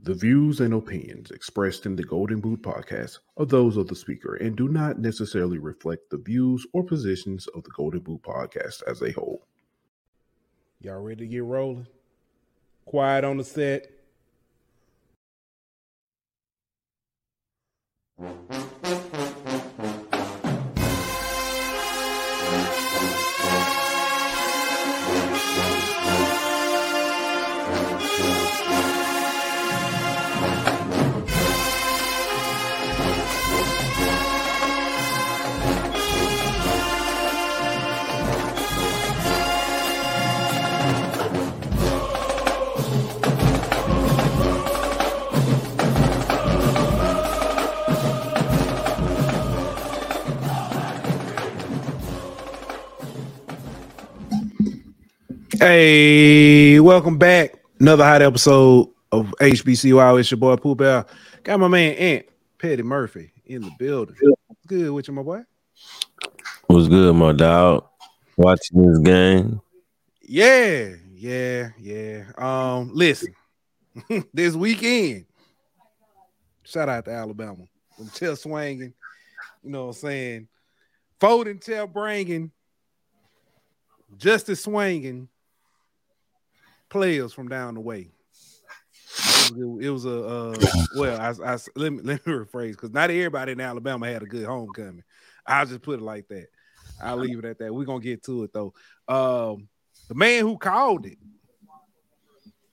The views and opinions expressed in the Golden Boot podcast are those of the speaker and do not necessarily reflect the views or positions of the Golden Boot podcast as a whole. Y'all ready to get rolling? Quiet on the set. Hey, welcome back. Another hot episode of HBCU Hour. It's your boy Pooh Bell. Got my man Ant Petty Murphy in the building. Good with you, my boy. What's good, my dog? Watching this game. Yeah, yeah, yeah. Um, listen, this weekend, shout out to Alabama. From tail swinging, you know what I'm saying? Folding, tail bringing, justice swinging players from down the way. It was, it was a uh, well, I, I let me let me rephrase because not everybody in Alabama had a good homecoming. I'll just put it like that. I'll leave it at that. We're gonna get to it though. Um, the man who called it,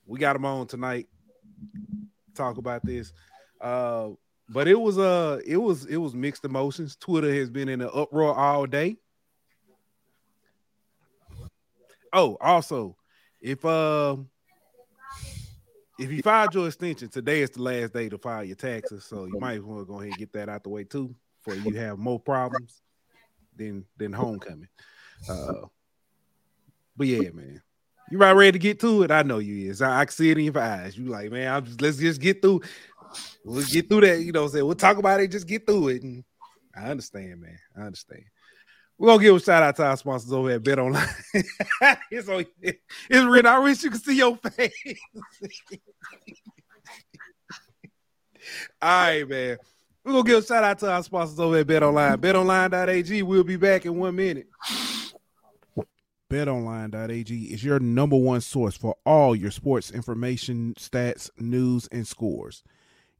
we got him on tonight. Talk about this. Uh, but it was uh it was it was mixed emotions. Twitter has been in an uproar all day. Oh, also, if uh if you filed your extension, today is the last day to file your taxes. So you might want to go ahead and get that out the way too, before you have more problems than than homecoming. Uh but yeah, man. You right ready to get to it? I know you is. I, I can see it in your eyes. You like, man, just let's just get through. Let's get through that. You know, say we'll talk about it, just get through it. And I understand, man. I understand. We're gonna give a shout out to our sponsors over at Bet Online. it's, on, it's written. I wish you could see your face. All right, man. We're gonna give a shout out to our sponsors over at Bet Online. BetOnline.ag. We'll be back in one minute. BetOnline.ag is your number one source for all your sports information, stats, news, and scores.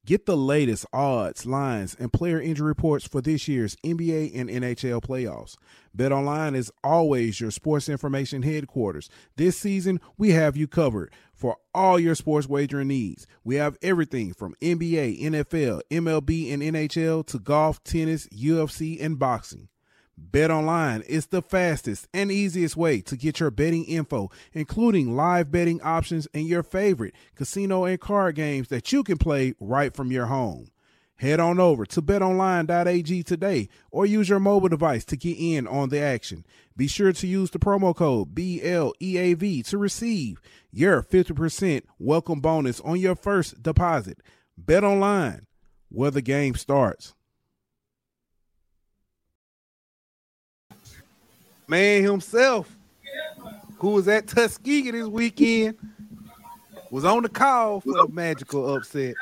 Get the latest odds, lines, and player injury reports for this year's NBA and NHL playoffs. BetOnline is always your sports information headquarters. This season, we have you covered for all your sports wagering needs. We have everything from NBA, NFL, MLB, and NHL to golf, tennis, UFC, and boxing. Bet online is the fastest and easiest way to get your betting info, including live betting options and your favorite casino and card games that you can play right from your home. Head on over to betonline.ag today or use your mobile device to get in on the action. Be sure to use the promo code BLEAV to receive your 50% welcome bonus on your first deposit. Bet online, where the game starts. Man himself, who was at Tuskegee this weekend, was on the call for a magical upset.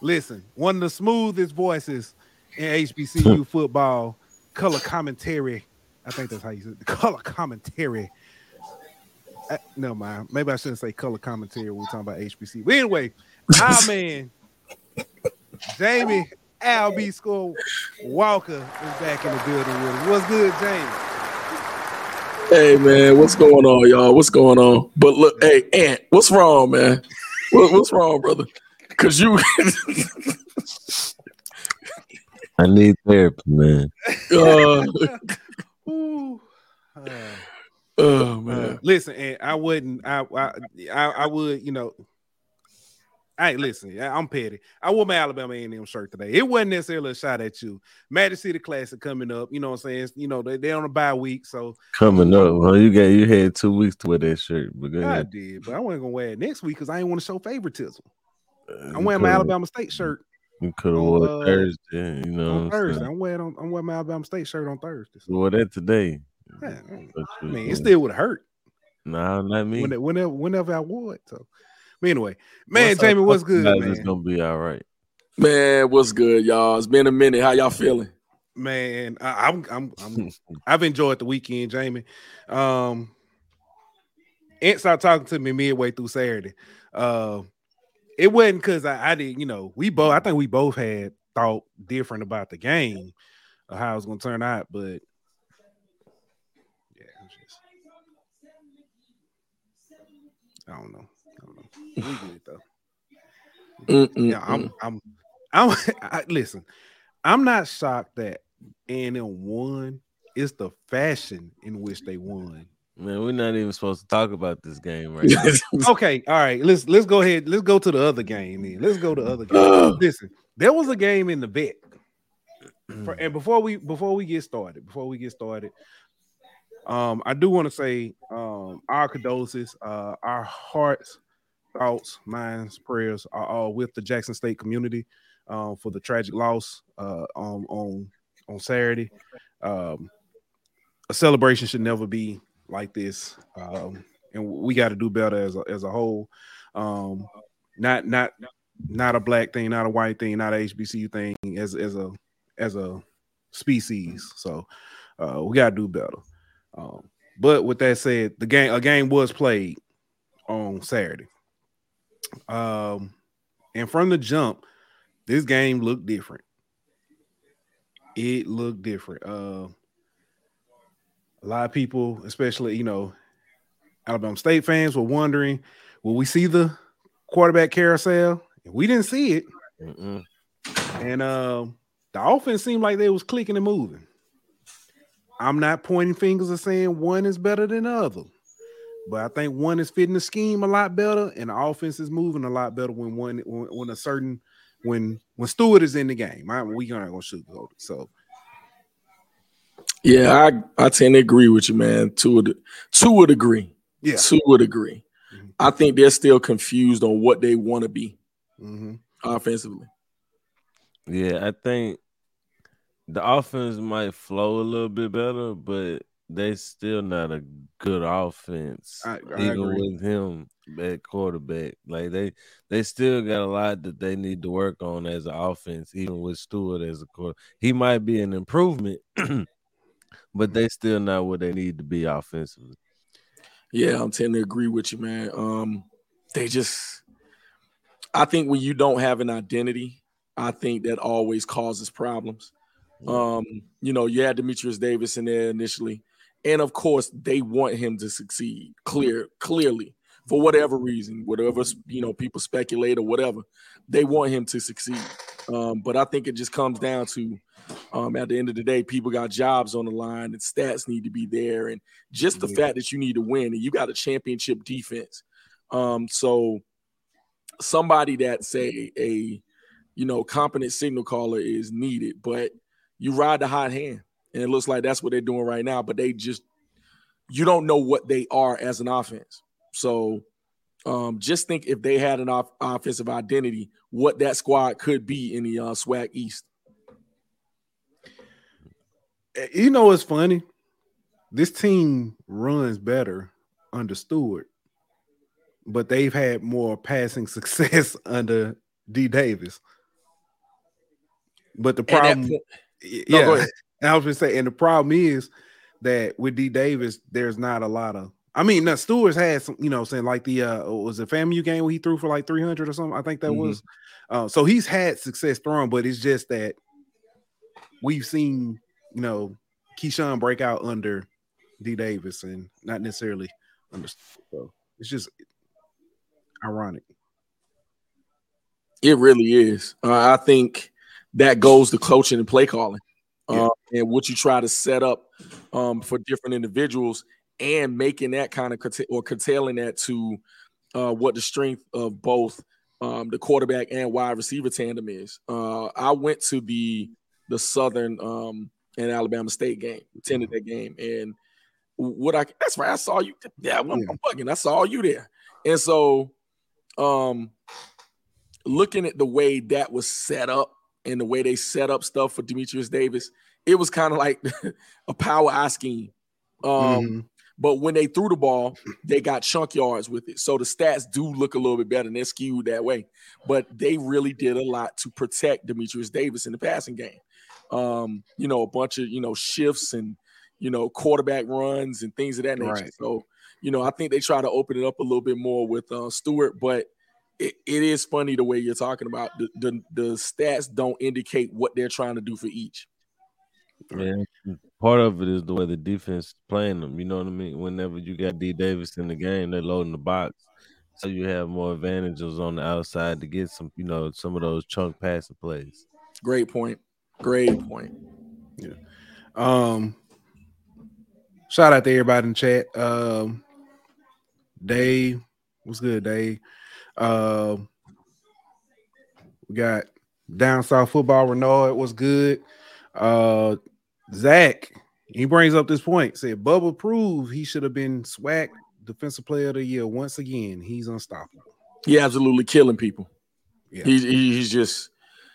Listen, one of the smoothest voices in HBCU football, color commentary. I think that's how you say it. Color commentary. Uh, no mind. Maybe I shouldn't say color commentary when we're talking about HBC. But anyway, our man, Jamie Albie School Walker is back in the building with us. What's good, Jamie? Hey man, what's going on, y'all? What's going on? But look, hey, Ant, what's wrong, man? What, what's wrong, brother? Cause you I need therapy, man. uh, oh uh, man. listen, and I wouldn't. I, I I I would. You know. Hey, listen. I'm petty. I wore my Alabama A&M shirt today. It wasn't necessarily a shot at you. Magic City Classic coming up. You know what I'm saying? You know they they on a bye week, so Coming up, well, you got you had two weeks to wear that shirt. But I did. But I wasn't gonna wear it next week because I didn't want to show favoritism. Uh, I'm wearing my Alabama State shirt You could have wore uh, it Thursday. You know, on I'm Thursday. I'm wearing on, I'm wearing my Alabama State shirt on Thursday. So, wore that today. yeah, I mean, it still would hurt Nah, not me. when, whenever whenever I wore it. So, But anyway, man, What's Jamie, up? what's good, Guys, man? It's gonna be all right. Man, what's good, y'all? It's been a minute. How y'all feeling? Man, I, I'm I'm I'm I've enjoyed the weekend, Jamie. Um Ant started talking to me midway through Saturday. Uh it wasn't because I, I did, you know, we both I think we both had thought different about the game or how it was gonna turn out, but yeah, I don't know. I. We good though. Mm-mm-mm. Yeah, I'm I'm I'm I, listen, I'm not shocked that A&M won. It's the fashion in which they won. Man, we're not even supposed to talk about this game right now. Okay, all right. Let's let's go ahead. Let's go to the other game then. Let's go to the other game. Listen, there was a game in the vet. For, and before we before we get started, before we get started, um, I do want to say um our condolences, uh, our hearts, thoughts, minds, prayers are all with the Jackson State community um for the tragic loss uh on on on Saturday. Um a celebration should never be like this. Um and we got to do better as a, as a whole. Um not not not a black thing, not a white thing, not a HBCU thing as as a as a species. So uh we got to do better. Um but with that said, the game a game was played on Saturday. Um and from the jump, this game looked different. It looked different. Uh, a lot of people, especially you know, Alabama State fans, were wondering, will we see the quarterback carousel? And we didn't see it, Mm-mm. and um, the offense seemed like they was clicking and moving. I'm not pointing fingers or saying one is better than the other, but I think one is fitting the scheme a lot better, and the offense is moving a lot better when one when, when a certain when when Stewart is in the game. I, we not gonna sugarcoat it. So yeah, I, I tend to agree with you, man. Two would two would agree. yeah, Two would agree. Mhm. I think they're still confused on what they want to be hmm offensively. Yeah, I think the offense might flow a little bit better, but they still not a good offense. I- I even agree. with him at quarterback. Like they they still got a lot that they need to work on as an offense, even with Stewart as a quarter. He might be an improvement, but they still not where they need to be offensively. Yeah, I'm tending to agree with you, man. Um, they just, I think when you don't have an identity, I think that always causes problems. Um, you know, you had Demetrius Davis in there initially, and of course, they want him to succeed. Clear, clearly, for whatever reason, whatever you know, people speculate or whatever, they want him to succeed. Um, but I think it just comes down to, um, at the end of the day, people got jobs on the line, and stats need to be there, and just the Yeah. fact that you need to win, and you got a championship defense. Um, so somebody that say a you know competent signal caller is needed, but you ride the hot hand, and it looks like that's what they're doing right now. But they just you don't know what they are as an offense. So um, just think if they had an off- offensive identity, what that squad could be in the uh, SWAC East. Eh, You know what's funny? This team runs better under Stewart, but they've had more passing success under D Davis. But the problem, point- No, yeah, ahead. I was gonna say, and the problem is that with D Davis, there's not a lot of. I mean, now Stewart's had some, you know, saying like the uh was it FAMU game where he threw for like 300 or something. I think that Mhm. was. Uh, so he's had success throwing, but it's just that we've seen, you know, Keyshawn break out under D Davis and not necessarily under. So it's just ironic. It really is. Uh, I think that goes to coaching and play calling, Yeah. uh, and what you try to set up um, for different individuals, and making that kind of curta- or curtailing that to uh, what the strength of both um, the quarterback and wide receiver tandem is. Uh, I went to the the Southern um, and Alabama State game, attended that game, and what I that's right, I saw you. Yeah, I'm, Yeah. I'm bugging. I saw you there, and so um looking at the way that was set up and the way they set up stuff for Demetrius Davis, it was kind of like a power I scheme. Um, Mhm. But when they threw the ball, they got chunk yards with it. So the stats do look a little bit better and they're skewed that way. But they really did a lot to protect Demetrius Davis in the passing game. Um, you know, a bunch of, you know, shifts and, you know, quarterback runs and things of that nature. Right. So, you know, I think they try to open it up a little bit more with uh, Stewart, but it, it is funny the way you're talking about the, the the stats don't indicate what they're trying to do for each. Yeah, part of it is the way the defense playing them. You know what I mean? Whenever you got D Davis in the game, they're loading the box, so you have more advantages on the outside to get some, you know, some of those chunk passing plays. Great point. Great point. Yeah. Um. Shout out to everybody in chat. Um. Dave, what's good, Dave? Uh, we got down south football. Renault was good. Uh, Zach, he brings up this point. Said Bubba proved he should have been SWAC defensive player of the year once again. He's unstoppable. He absolutely killing people. Yeah. He's he's just,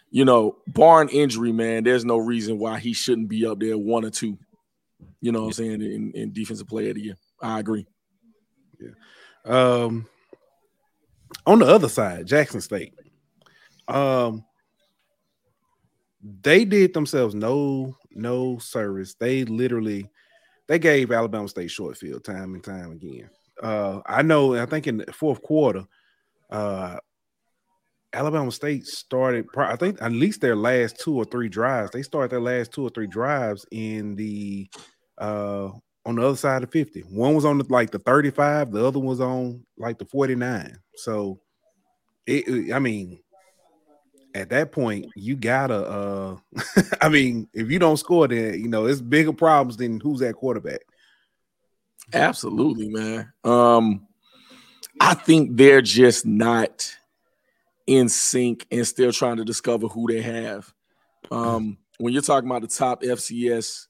you know, barring injury, man. There's no reason why he shouldn't be up there one or two. You know what yeah. I'm saying in, in defensive player of the year. I agree. Yeah. Um, on the other side, Jackson State, um, they did themselves no no service. They literally they gave Alabama State short field time and time again. Uh, I know. I think in the fourth quarter, uh, Alabama State started. I think at least their last two or three drives. They started their last two or three drives in the uh, on the other side of 50. One was on the, like the 35, the other was on like the 49. So it, I mean, at that point, you gotta uh I mean, if you don't score, then you know it's bigger problems than who's that quarterback. Absolutely, man. Um, I think they're just not in sync and still trying to discover who they have. Um, when you're talking about the top FCS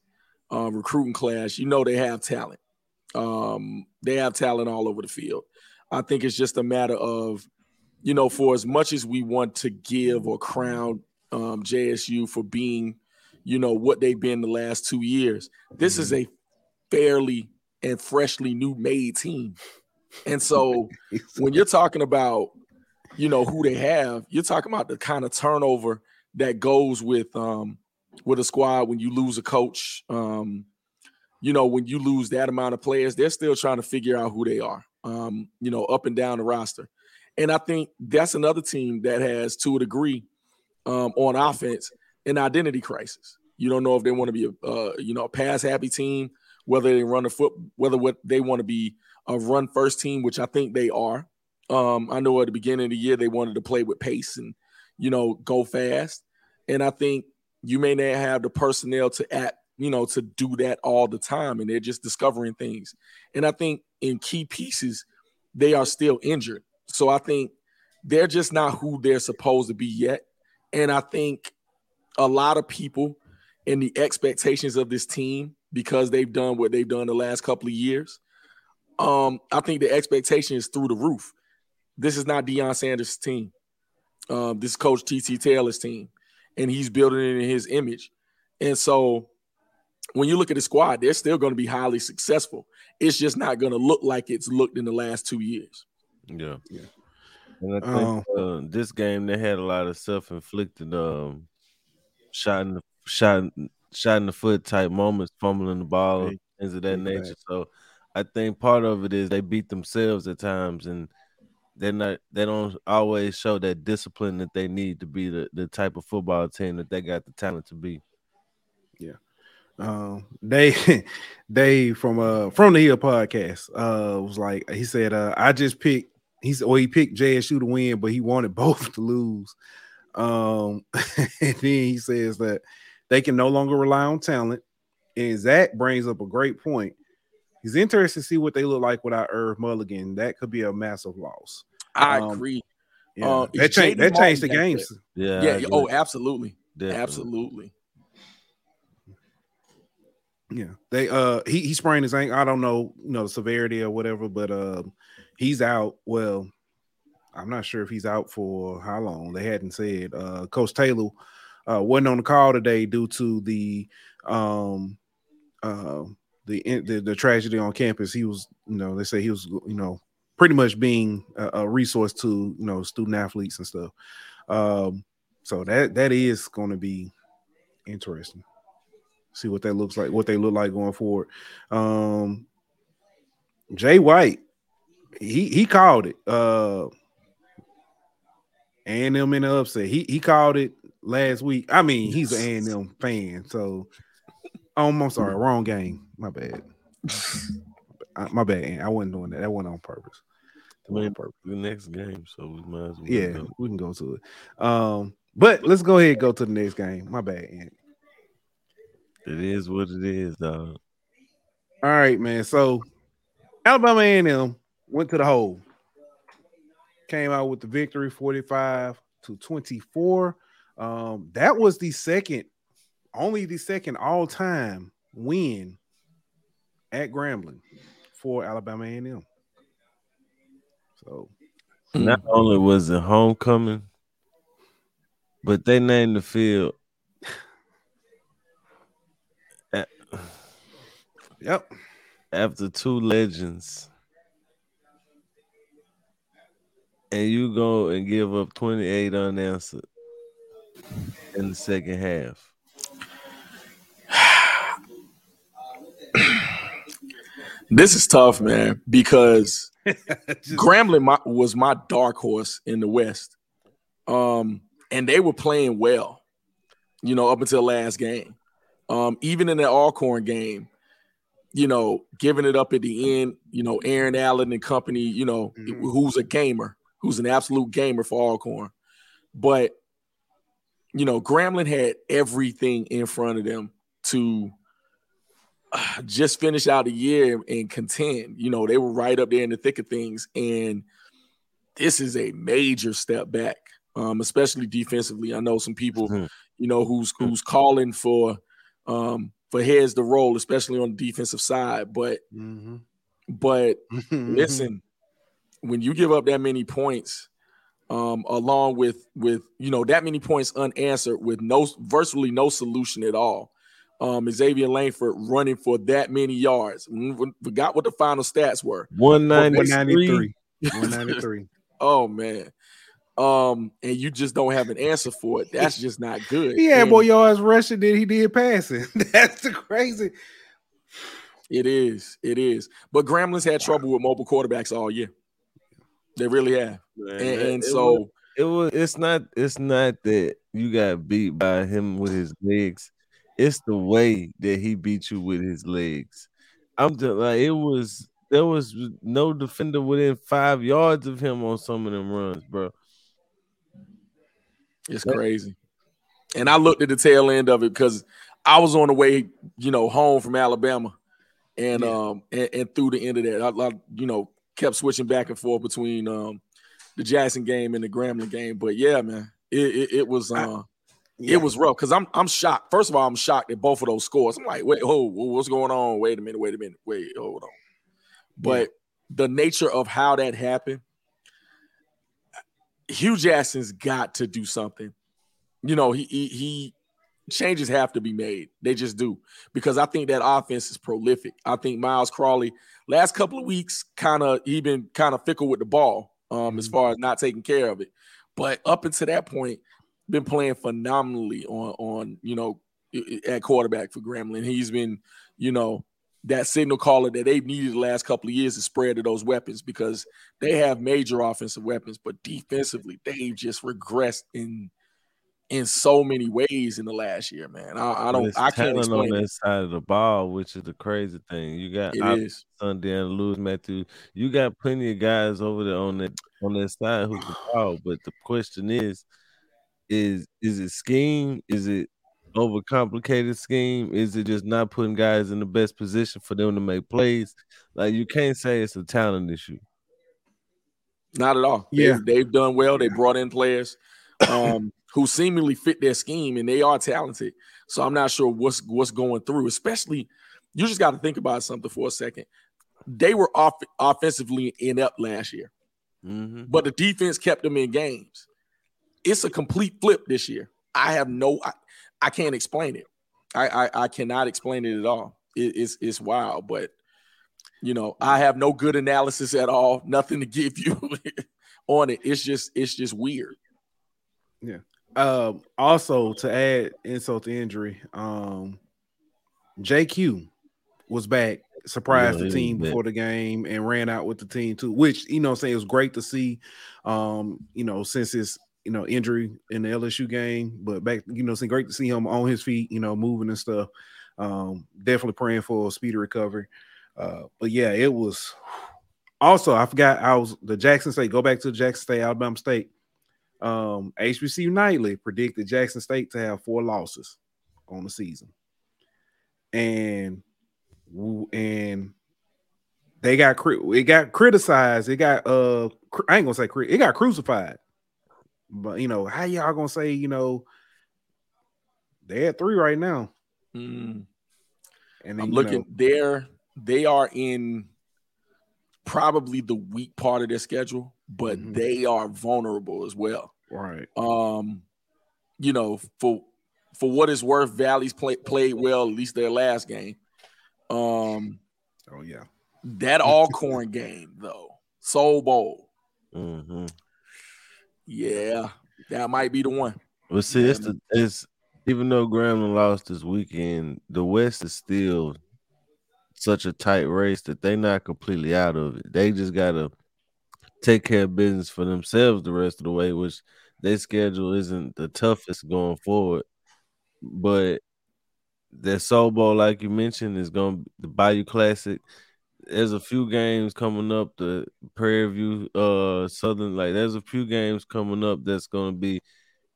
uh, recruiting class, you know they have talent. Um, they have talent all over the field. I think it's just a matter of, you know, for as much as we want to give or crown um, JSU for being, you know, what they've been the last two years, this mm-hmm. is a fairly and freshly new made team. And so when you're talking about, you know, who they have, you're talking about the kind of turnover that goes with um, with a squad when you lose a coach. Um, you know, when you lose that amount of players, they're still trying to figure out who they are. Um, you know, up and down the roster. And I think that's another team that has, to a degree, um, on offense, an identity crisis. You don't know if they want to be a, uh, you know, a pass happy team, whether they run a foot, whether what they want to be a run first team, which I think they are. Um, I know at the beginning of the year they wanted to play with pace and, you know, go fast. And I think you may not have the personnel to act, you know, to do that all the time. And they're just discovering things. And I think in key pieces, they are still injured. So I think they're just not who they're supposed to be yet. And I think a lot of people and the expectations of this team, because they've done what they've done the last couple of years, um, I think the expectation is through the roof. This is not Deion Sanders' team. Um, this is Coach TT Taylor's team and he's building it in his image. And so when you look at the squad, they're still going to be highly successful. It's just not going to look like it's looked in the last two years. Yeah. Yeah. And I think um, uh, this game they had a lot of self-inflicted um, shot in the shot shot in the foot type moments, fumbling the ball, things of that nature. So I think part of it is they beat themselves at times and they're not they don't always show that discipline that they need to be the, the type of football team that they got the talent to be. Yeah. Um, they they from uh from the Hill podcast uh was like he said uh I just picked he's or he picked JSU to win, but he wanted both to lose. Um and then he says that they can no longer rely on talent. And Zach brings up a great point. He's interested to see what they look like without Irv Mulligan. That could be a massive loss. I um, agree. Yeah. Uh, that, changed, that changed the games. Yeah. Yeah. Oh, absolutely. Definitely. Absolutely. Yeah. They uh he he sprained his ankle. I don't know, you know, the severity or whatever, but uh he's out. Well, I'm not sure if he's out for how long. They hadn't said. Uh Coach Taylor uh wasn't on the call today due to the um uh the, the the tragedy on campus, he was, you know, they say he was, you know, pretty much being a, a resource to, you know, student athletes and stuff. Um, so that that is going to be interesting. See what that looks like, what they look like going forward. Um, Jay White, he he called it. Uh, A&M in the upset. He he called it last week. I mean, he's an A&M fan, so oh, I'm sorry, wrong game. My bad. My bad. I wasn't doing that. That wasn't on purpose. Wasn't on purpose. The next game, so we might as well. Yeah, go. we can go to it. Um, but let's go ahead and go to the next game. My bad, Andy. It is what it is, dog. All right, man. So Alabama A&M went to the hole. Came out with the victory 45 to 24. Um, that was the second, only the second all-time win at Grambling for Alabama A&M. So hmm. not only was it homecoming, but they named the field. Yep. After two legends. And you go and give up 28 unanswered in the second half. This is tough, man, because Grambling my, was my dark horse in the West. Um, and they were playing well, you know, up until the last game. Um, even in the Alcorn game, you know, giving it up at the end, you know, Aaron Allen and company, you know, mm-hmm. who's a gamer, who's an absolute gamer for Alcorn. But, you know, Grambling had everything in front of them to just finish out the year and contend. You know, they were right up there in the thick of things. And this is a major step back, um, especially defensively. I know some people, mm-hmm. you know, who's who's calling for um for heads to roll, especially on the defensive side. But mm-hmm. but listen, when you give up that many points, um, along with with you know that many points unanswered with no virtually no solution at all, um, Xavier Lankford running for that many yards. Forgot what the final stats were. 193. 193. oh man. Um, and you just don't have an answer for it. That's just not good. He had and more yards rushing than he did passing. That's the crazy. It is. It is. But Grambling's had trouble with mobile quarterbacks all year. They really have. Man, and, and it so was, it was. It's not. It's not that you got beat by him with his legs it's the way that he beat you with his legs. I'm just like it was there was no defender within five yards of him on some of them runs, bro. It's crazy. And I looked at the tail end of it because I was on the way, you know, home from Alabama, and yeah. um and, and, through the end of that, I, I, you know kept switching back and forth between um the Jackson game and the Grambling game. But yeah, man, it it, it was uh yeah. it was rough because I'm I'm shocked. First of all, I'm shocked at both of those scores. I'm like, wait, oh, what's going on? Wait a minute, wait a minute, wait, hold on. But yeah. the nature of how that happened, Hue Jackson's got to do something. You know, he, he he changes have to be made. They just do because I think that offense is prolific. I think Myles Crawley last couple of weeks kind of even kind of fickle with the ball um, mm-hmm. as far as not taking care of it. But up until that point, been playing phenomenally on on you know at quarterback for Grambling. He's been you know that signal caller that they've needed the last couple of years to spread to those weapons because they have major offensive weapons, but defensively they've just regressed in in so many ways in the last year, man. I, I don't, I can't explain on that it. side of the ball, which is the crazy thing. You got. Sunday and Lewis Matthew. You got plenty of guys over there on that on that side who can ball, but the question is is is it scheme? Is it overcomplicated scheme? Is it just not putting guys in the best position for them to make plays? Like you can't say it's a talent issue. Not at all. Yeah, they've, they've done well. They brought in players um, who seemingly fit their scheme, and they are talented. So I'm not sure what's what's going through. Especially, you just got to think about something for a second. They were off offensively inept last year, mm-hmm. but the defense kept them in games it's a complete flip this year. I have no, I, I can't explain it. I, I, I cannot explain it at all. it, it's it's wild. But you know, I have no good analysis at all. Nothing to give you on it. It's just it's just weird. Yeah. Um, also to add insult to injury, um, JQ was back, surprised Yeah, the team was back. before the game and ran out with the team too, which you know what I'm saying it was great to see. Um, you know, since his you know injury in the LSU game, but back, you know, it's great to see him on his feet, you know, moving and stuff. Um, definitely praying for a speedy recovery. Uh, but yeah, it was also I forgot I was the Jackson State, go back to Jackson State, Alabama State. Um, HBCU Nightly predicted Jackson State to have four losses on the season, and and they got it got criticized. It got uh, I ain't gonna say it got crucified. But you know how y'all gonna say you know they at three right now, Mm. and then, I'm looking. know, They're they are in probably the weak part of their schedule, but Mhm. they are vulnerable as well. right. Um, you know, for for what it's worth, Valley's play, played well at least their last game. Um, Oh yeah. that Alcorn game though, Soul Bowl, hmm yeah, that might be the one. But see, it's the it's even though Grambling lost this weekend, the West is still such a tight race that they're not completely out of it. They just gotta take care of business for themselves the rest of the way, which their schedule isn't the toughest going forward. But their Soul Bowl, like you mentioned, is gonna be the Bayou Classic. There's a few games coming up, the Prairie View, uh, Southern, like there's a few games coming up that's gonna be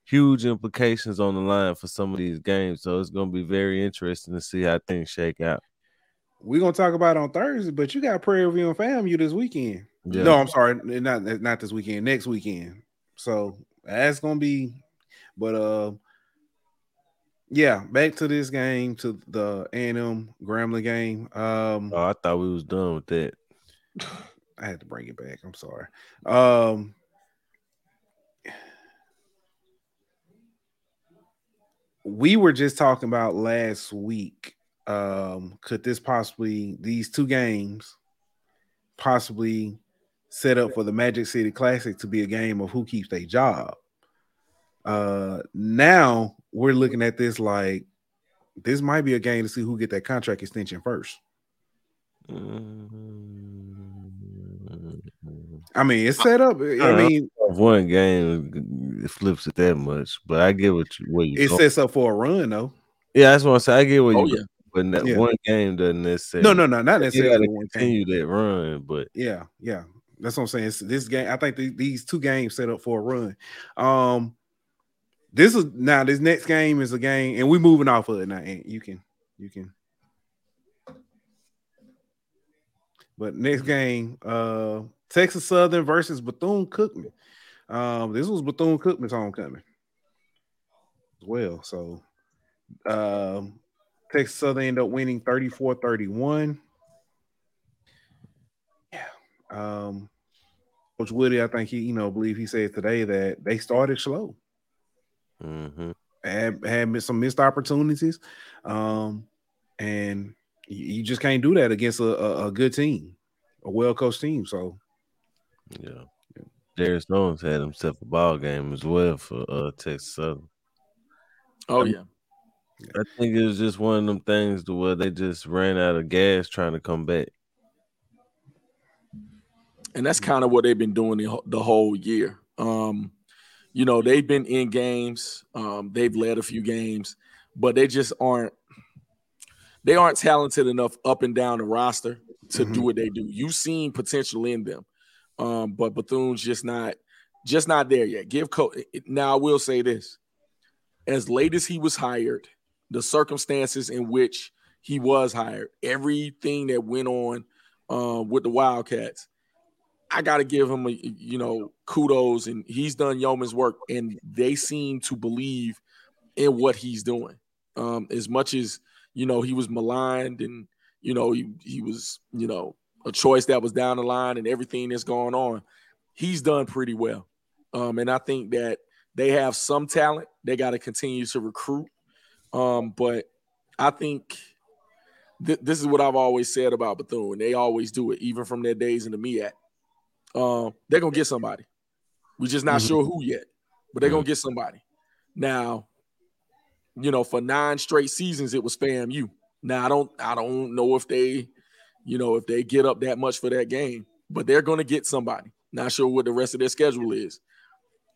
huge implications on the line for some of these games. So it's going to be very interesting to see how things shake out. We're gonna talk about it on Thursday, but you got Prairie View and FAMU this weekend. Yeah. No, I'm sorry, not not this weekend, next weekend. So that's gonna be, but uh, yeah, back to this game, to the A and M Grambling game. Um, Oh, I thought we was done with that. I had to bring it back. I'm sorry. Um, we were just talking about last week. Um, could this possibly these two games possibly set up for the Magic City Classic to be a game of who keeps their job? Uh, now we're looking at this like this might be a game to see who get that contract extension first. I mean, it's set up. I Uh, mean, one game it flips it that much, but I get what you where you it going. sets up for a run though. Yeah, that's what I say. I get what Oh you yeah, but that Yeah. one game doesn't necessarily. No, no, no, not necessarily. got to one game. continue that run, but Yeah, yeah, that's what I'm saying. It's- this game, I think th- these two games set up for a run. Um, this is now this next game is a game, and we're moving off of it now. And You can, you can. But next game, uh, Texas Southern versus Bethune Cookman. Um, this was Bethune Cookman's homecoming as well. So, um, Texas Southern ended up winning 34 31. Yeah. Um, Coach Woodie, I think he, you know, believe he said today that they started slow, hmm had had some missed opportunities, um, and you, you just can't do that against a, a, a good team, a well coached team. So, yeah. Darius Owens had himself a ball game as well for uh, Texas Southern. oh yeah. I think it was just one of them things to where they just ran out of gas trying to come back. and that's kind of what they've been doing the, the whole year. Um, you know, they've been in games, um, they've led a few games, but they just aren't they aren't talented enough up and down the roster to do Mhm. what they do. You've seen potential in them, um, but Bethune's just not just not there yet. Give Co- now. I will say this: as late as he was hired, the circumstances in which he was hired, everything that went on uh, with the Wildcats, I got to give him a you know kudos, and he's done yeoman's work, and they seem to believe in what he's doing. Um, as much as you know, he was maligned, and you know, he he was you know a choice that was down the line, and everything that's going on. He's done pretty well, um, and I think that they have some talent. They got to continue to recruit, um, but I think th- this is what I've always said about Bethune. They always do it, even from their days in the MEAC. Um, they're gonna get somebody. We're just not mm-hmm. sure who yet, but they're mm-hmm. gonna get somebody. Now, you know, for nine straight seasons, it was FAMU. Now I don't I don't know if they, you know, if they get up that much for that game, but they're gonna get somebody. Not sure what the rest of their schedule is,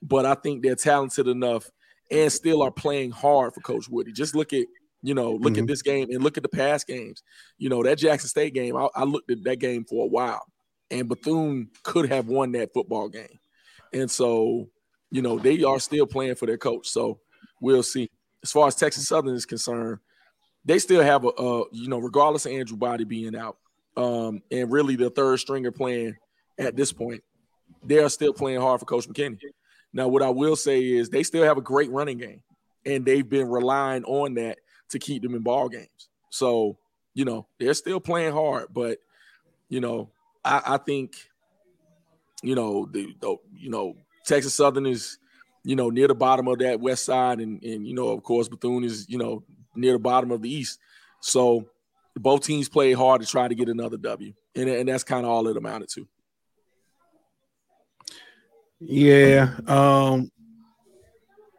but I think they're talented enough and still are playing hard for Coach Woodie. Just look at you know, look mm-hmm. at this game and look at the past games. You know, that Jackson State game, I, I, looked at that game for a while, and Bethune could have won that football game. And so, you know, they are still playing for their coach. So we'll see. As far as Texas Southern is concerned, they still have a, a you know, regardless of Andrew Body being out, um, and really the third stringer playing at this point, they are still playing hard for Coach McKinney. Now, what I will say is they still have a great running game, and they've been relying on that to keep them in ball games. So, you know, they're still playing hard, but you know, I, I think, you know, the, the, you know, Texas Southern is, you know, near the bottom of that west side, and and you know, of course, Bethune is, you know, near the bottom of the east. So both teams play hard to try to get another W. And, and that's kind of all it amounted to. Yeah. Um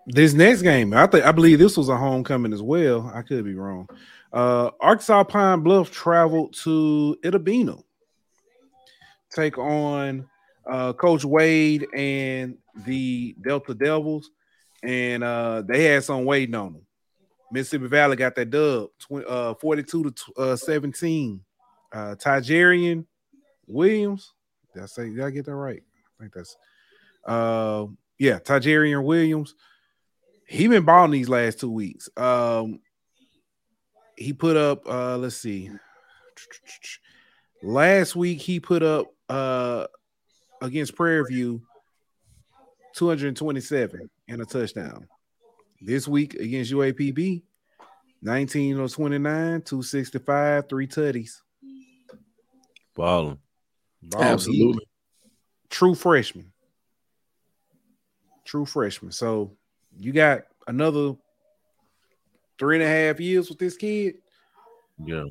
this next game, I think I believe this was a homecoming as well. I could be wrong. Uh, Arkansas Pine Bluff traveled to Itta Bena, take on uh, Coach Wade and the Delta Devils, and uh, they had some waiting on them. Mississippi Valley got that dub, tw- uh, 42 to uh, 17. Uh, Tigerian Williams, did I say, did I get that right? I think that's, uh, yeah, Tigerian Williams he been balling these last two weeks. Um, he put up, uh, let's see, last week he put up uh against Prairie View 227 and a touchdown. This week against UAPB, 19 or 29, 265, three tutties. Balling. Absolutely. True freshman. True freshman. So you got another three and a half years with this kid. Yeah.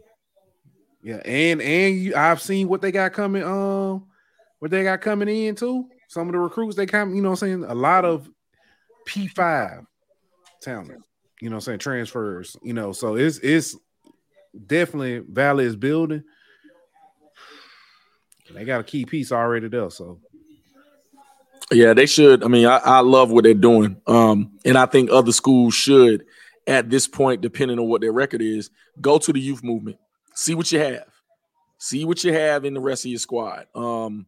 Yeah, and and you, I've seen what they got coming. Um, what they got coming in too. Some of the recruits they come, you know, I'm saying a lot of P five talent. You know, I'm saying transfers. You know, so it's it's definitely Valley is building. They got a key piece already there, so yeah, they should. I mean, I, I love what they're doing. Um, and I think other schools should, at this point, depending on what their record is, go to the youth movement, see what you have, see what you have in the rest of your squad. Um,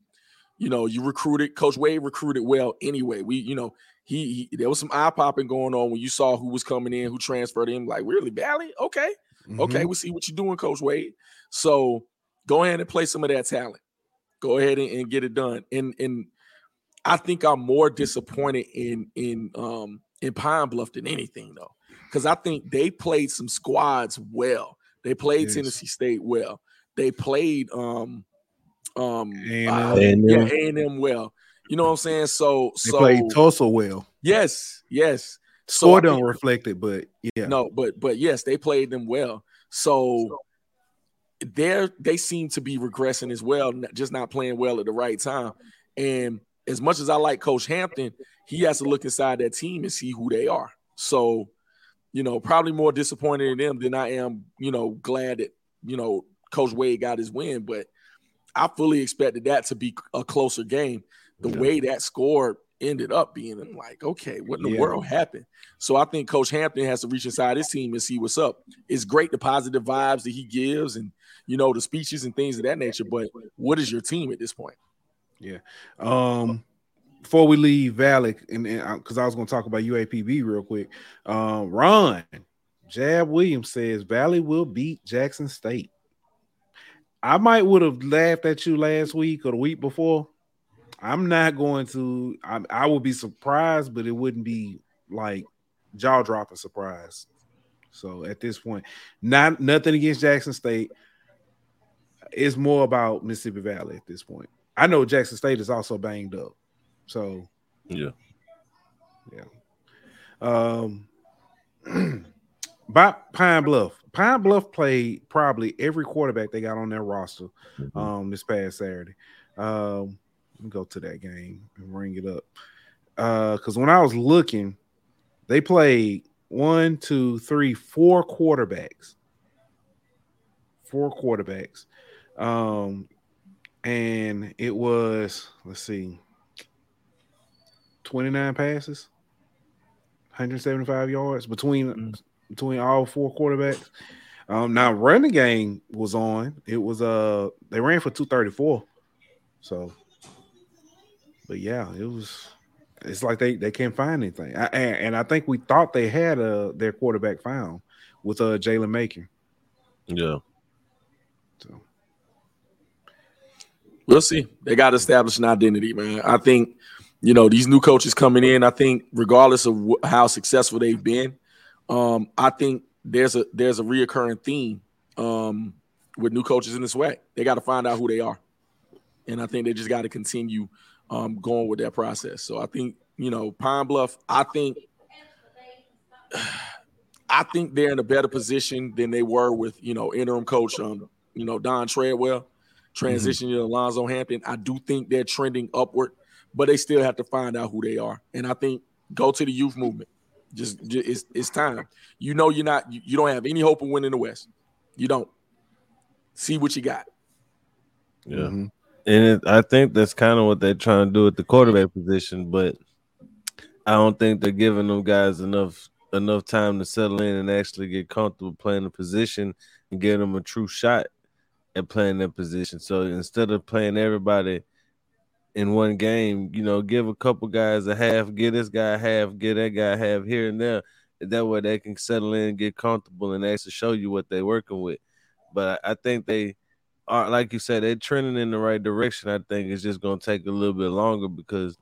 you know, you recruited, Coach Wade recruited well anyway. We, you know, he, he there was some eye popping going on when you saw who was coming in, who transferred him. Like, really, Valley? Okay, mm-hmm. okay, we see what you're doing, Coach Wade. So go ahead and play some of that talent. Go ahead and, and get it done. And and I think I'm more disappointed in in um in Pine Bluff than anything though, because I think they played some squads well. They played yes. Tennessee State well. They played um um A&M. Uh, yeah A and M well. You know what I'm saying? So they so played Tulsa well. Yes, yes. Score so don't reflect it, but yeah. No, but but yes, they played them well. So they're they seem to be regressing as well, just not playing well at the right time. And as much as I like Coach Hampton, he has to look inside that team and see who they are. So, you know, probably more disappointed in them than I am, you know, glad that, you know, Coach Wade got his win. But I fully expected that to be a closer game. The yeah. way that score ended up being, I'm like, okay, what in the yeah. world happened? So I think Coach Hampton has to reach inside his team and see what's up. It's great the positive vibes that he gives and, you know, the speeches and things of that nature. But what is your team at this point? Yeah. Um, before we leave Valley, and because I was going to talk about UAPB real quick, um, Ron Jab Williams says Valley will beat Jackson State. I might would have laughed at you last week or the week before. I'm not going to. I, I would be surprised, but it wouldn't be like jaw dropping surprise. So at this point, not nothing against Jackson State. It's more about Mississippi Valley at this point. I know Jackson State is also banged up. So yeah. Yeah. Um by Pine Bluff, Pine Bluff played probably every quarterback they got on their roster Mhm. um this past Saturday. Um, let me go to that game and bring it up. Uh, because when I was looking, they played one, two, three, four quarterbacks. Four quarterbacks. Um, and it was let's see, 29 passes, 175 yards between Mm. between all four quarterbacks. Um, now running game was on. It was uh they ran for 234. So, but yeah, it was. It's like they they can't find anything. I, and, and I think we thought they had uh their quarterback found with uh Jalen Maker. Yeah. So We'll see. They got to establish an identity, man. I think, you know, these new coaches coming in. I think, regardless of wh- how successful they've been, um, I think there's a there's a reoccurring theme um, with new coaches in this way. They got to find out who they are, and I think they just got to continue um, going with that process. So I think, you know, Pine Bluff. I think. I think they're in a better position than they were with, you know, interim coach, um, you know, Don Treadwell transitioning to Alonzo Hampton. I do think they're trending upward, but they still have to find out who they are. And I think go to the youth movement. Just, ju- it's, it's time. You know, you're not. You, you don't have any hope of winning the West. You don't. See what you got. Yeah. mhm. And it, I think that's kind of what they're trying to do at the quarterback position, but I don't think they're giving them guys enough enough time to settle in and actually get comfortable playing the position and give them a true shot at playing that position. So instead of playing everybody in one game, you know, give a couple guys a half, get this guy half, get that guy half here and there. That way they can settle in, get comfortable, and actually show you what they're working with. But I think they are, like you said, they're trending in the right direction. I think it's just gonna take a little bit longer because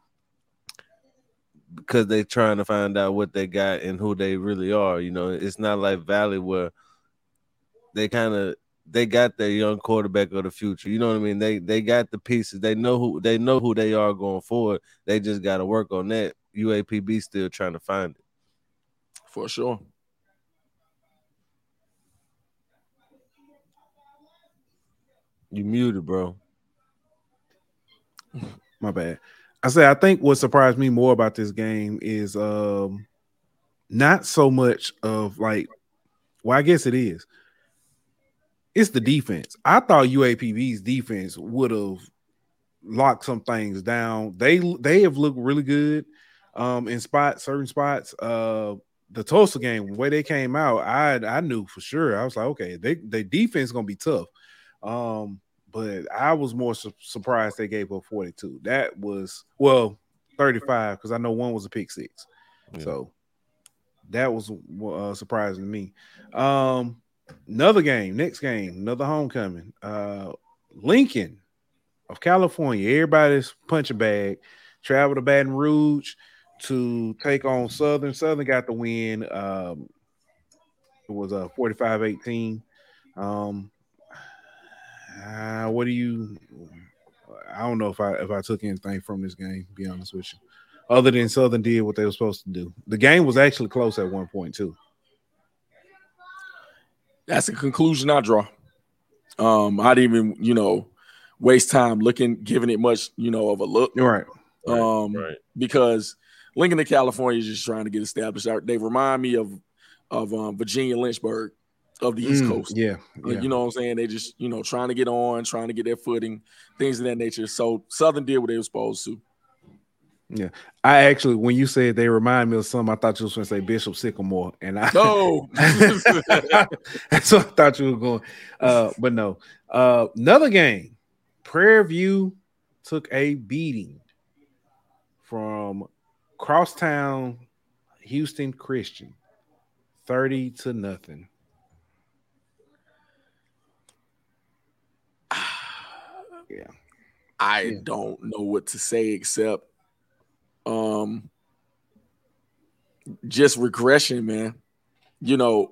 because they're trying to find out what they got and who they really are. You know, it's not like Valley where they kind of they got their young quarterback of the future. You know what I mean? They they got the pieces. They know who they know who they are going forward. They just got to work on that. UAPB still trying to find it. For sure. You muted, bro. My bad. I say I think what surprised me more about this game is um not so much of like well, I guess it is. It's the defense. I thought UAPB's defense would have locked some things down. They they have looked really good um in spots, certain spots. Uh the Tulsa game, the way they came out, I I knew for sure. I was like, okay, they their defense is gonna be tough. Um, but I was more su- surprised they gave up 42. That was well 35 because I know one was a pick six. Yeah. So that was uh, surprising to me. Um, another game, next game, another homecoming. Uh, Lincoln of California. Everybody's punch a bag. Travel to Baton Rouge to take on Southern. Southern got the win. Um, it was a 45 18. Um, uh, what do you? I don't know if I if I took anything from this game. Be honest with you, other than Southern did what they were supposed to do. The game was actually close at one point too. That's a conclusion I draw. Um, I didn't even, you know, waste time looking, giving it much, you know, of a look. Right. Um, right. because Lincoln to California is just trying to get established. They remind me of of um, Virginia Lynchburg of the East Mm, Coast. Yeah, yeah. You know what I'm saying? They just, you know, trying to get on, trying to get their footing, things of that nature. So Southern did what they were supposed to. I actually, when you said they remind me of something, I thought you was going to say Bishop Sycamore, and I No. that's what I thought you were going. Uh, but no. Uh, another game. Prairie View took a beating from Crosstown Houston Christian, thirty to nothing. Yeah. I Yeah. don't know what to say except um just regression, man. You know,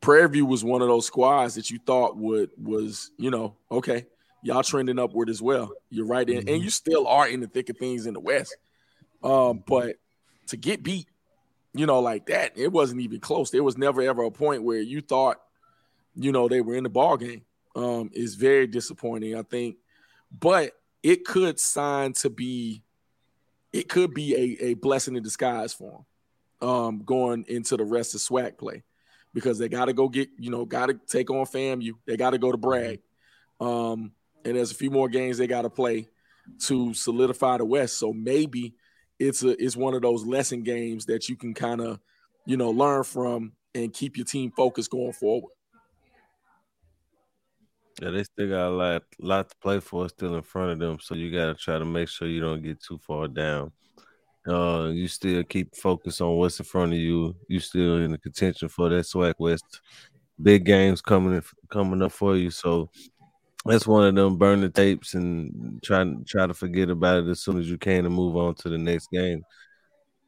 Prairie View was one of those squads that you thought would was, you know, okay, y'all trending upward as well. You're right in, and you still are in the thick of things in the West. Um, but to get beat, you know, like that, it wasn't even close. There was never ever a point where you thought you know, they were in the ball game um, is very disappointing. I think, but it could sign to be, it could be a, a blessing in disguise for them um, going into the rest of SWAC play because they got to go get, you know, got to take on FAMU. They got to go to Bragg. Um, and there's a few more games they got to play to solidify the West. So maybe it's a it's one of those lesson games that you can kind of, you know, learn from and keep your team focused going forward. Yeah, they still got a lot, lot to play for still in front of them. So you got to try to make sure you don't get too far down. Uh, you still keep focus on what's in front of you. You still in the contention for that SWAC West big games coming coming up for you. So that's one of them burn the tapes and try try to forget about it as soon as you can and move on to the next game.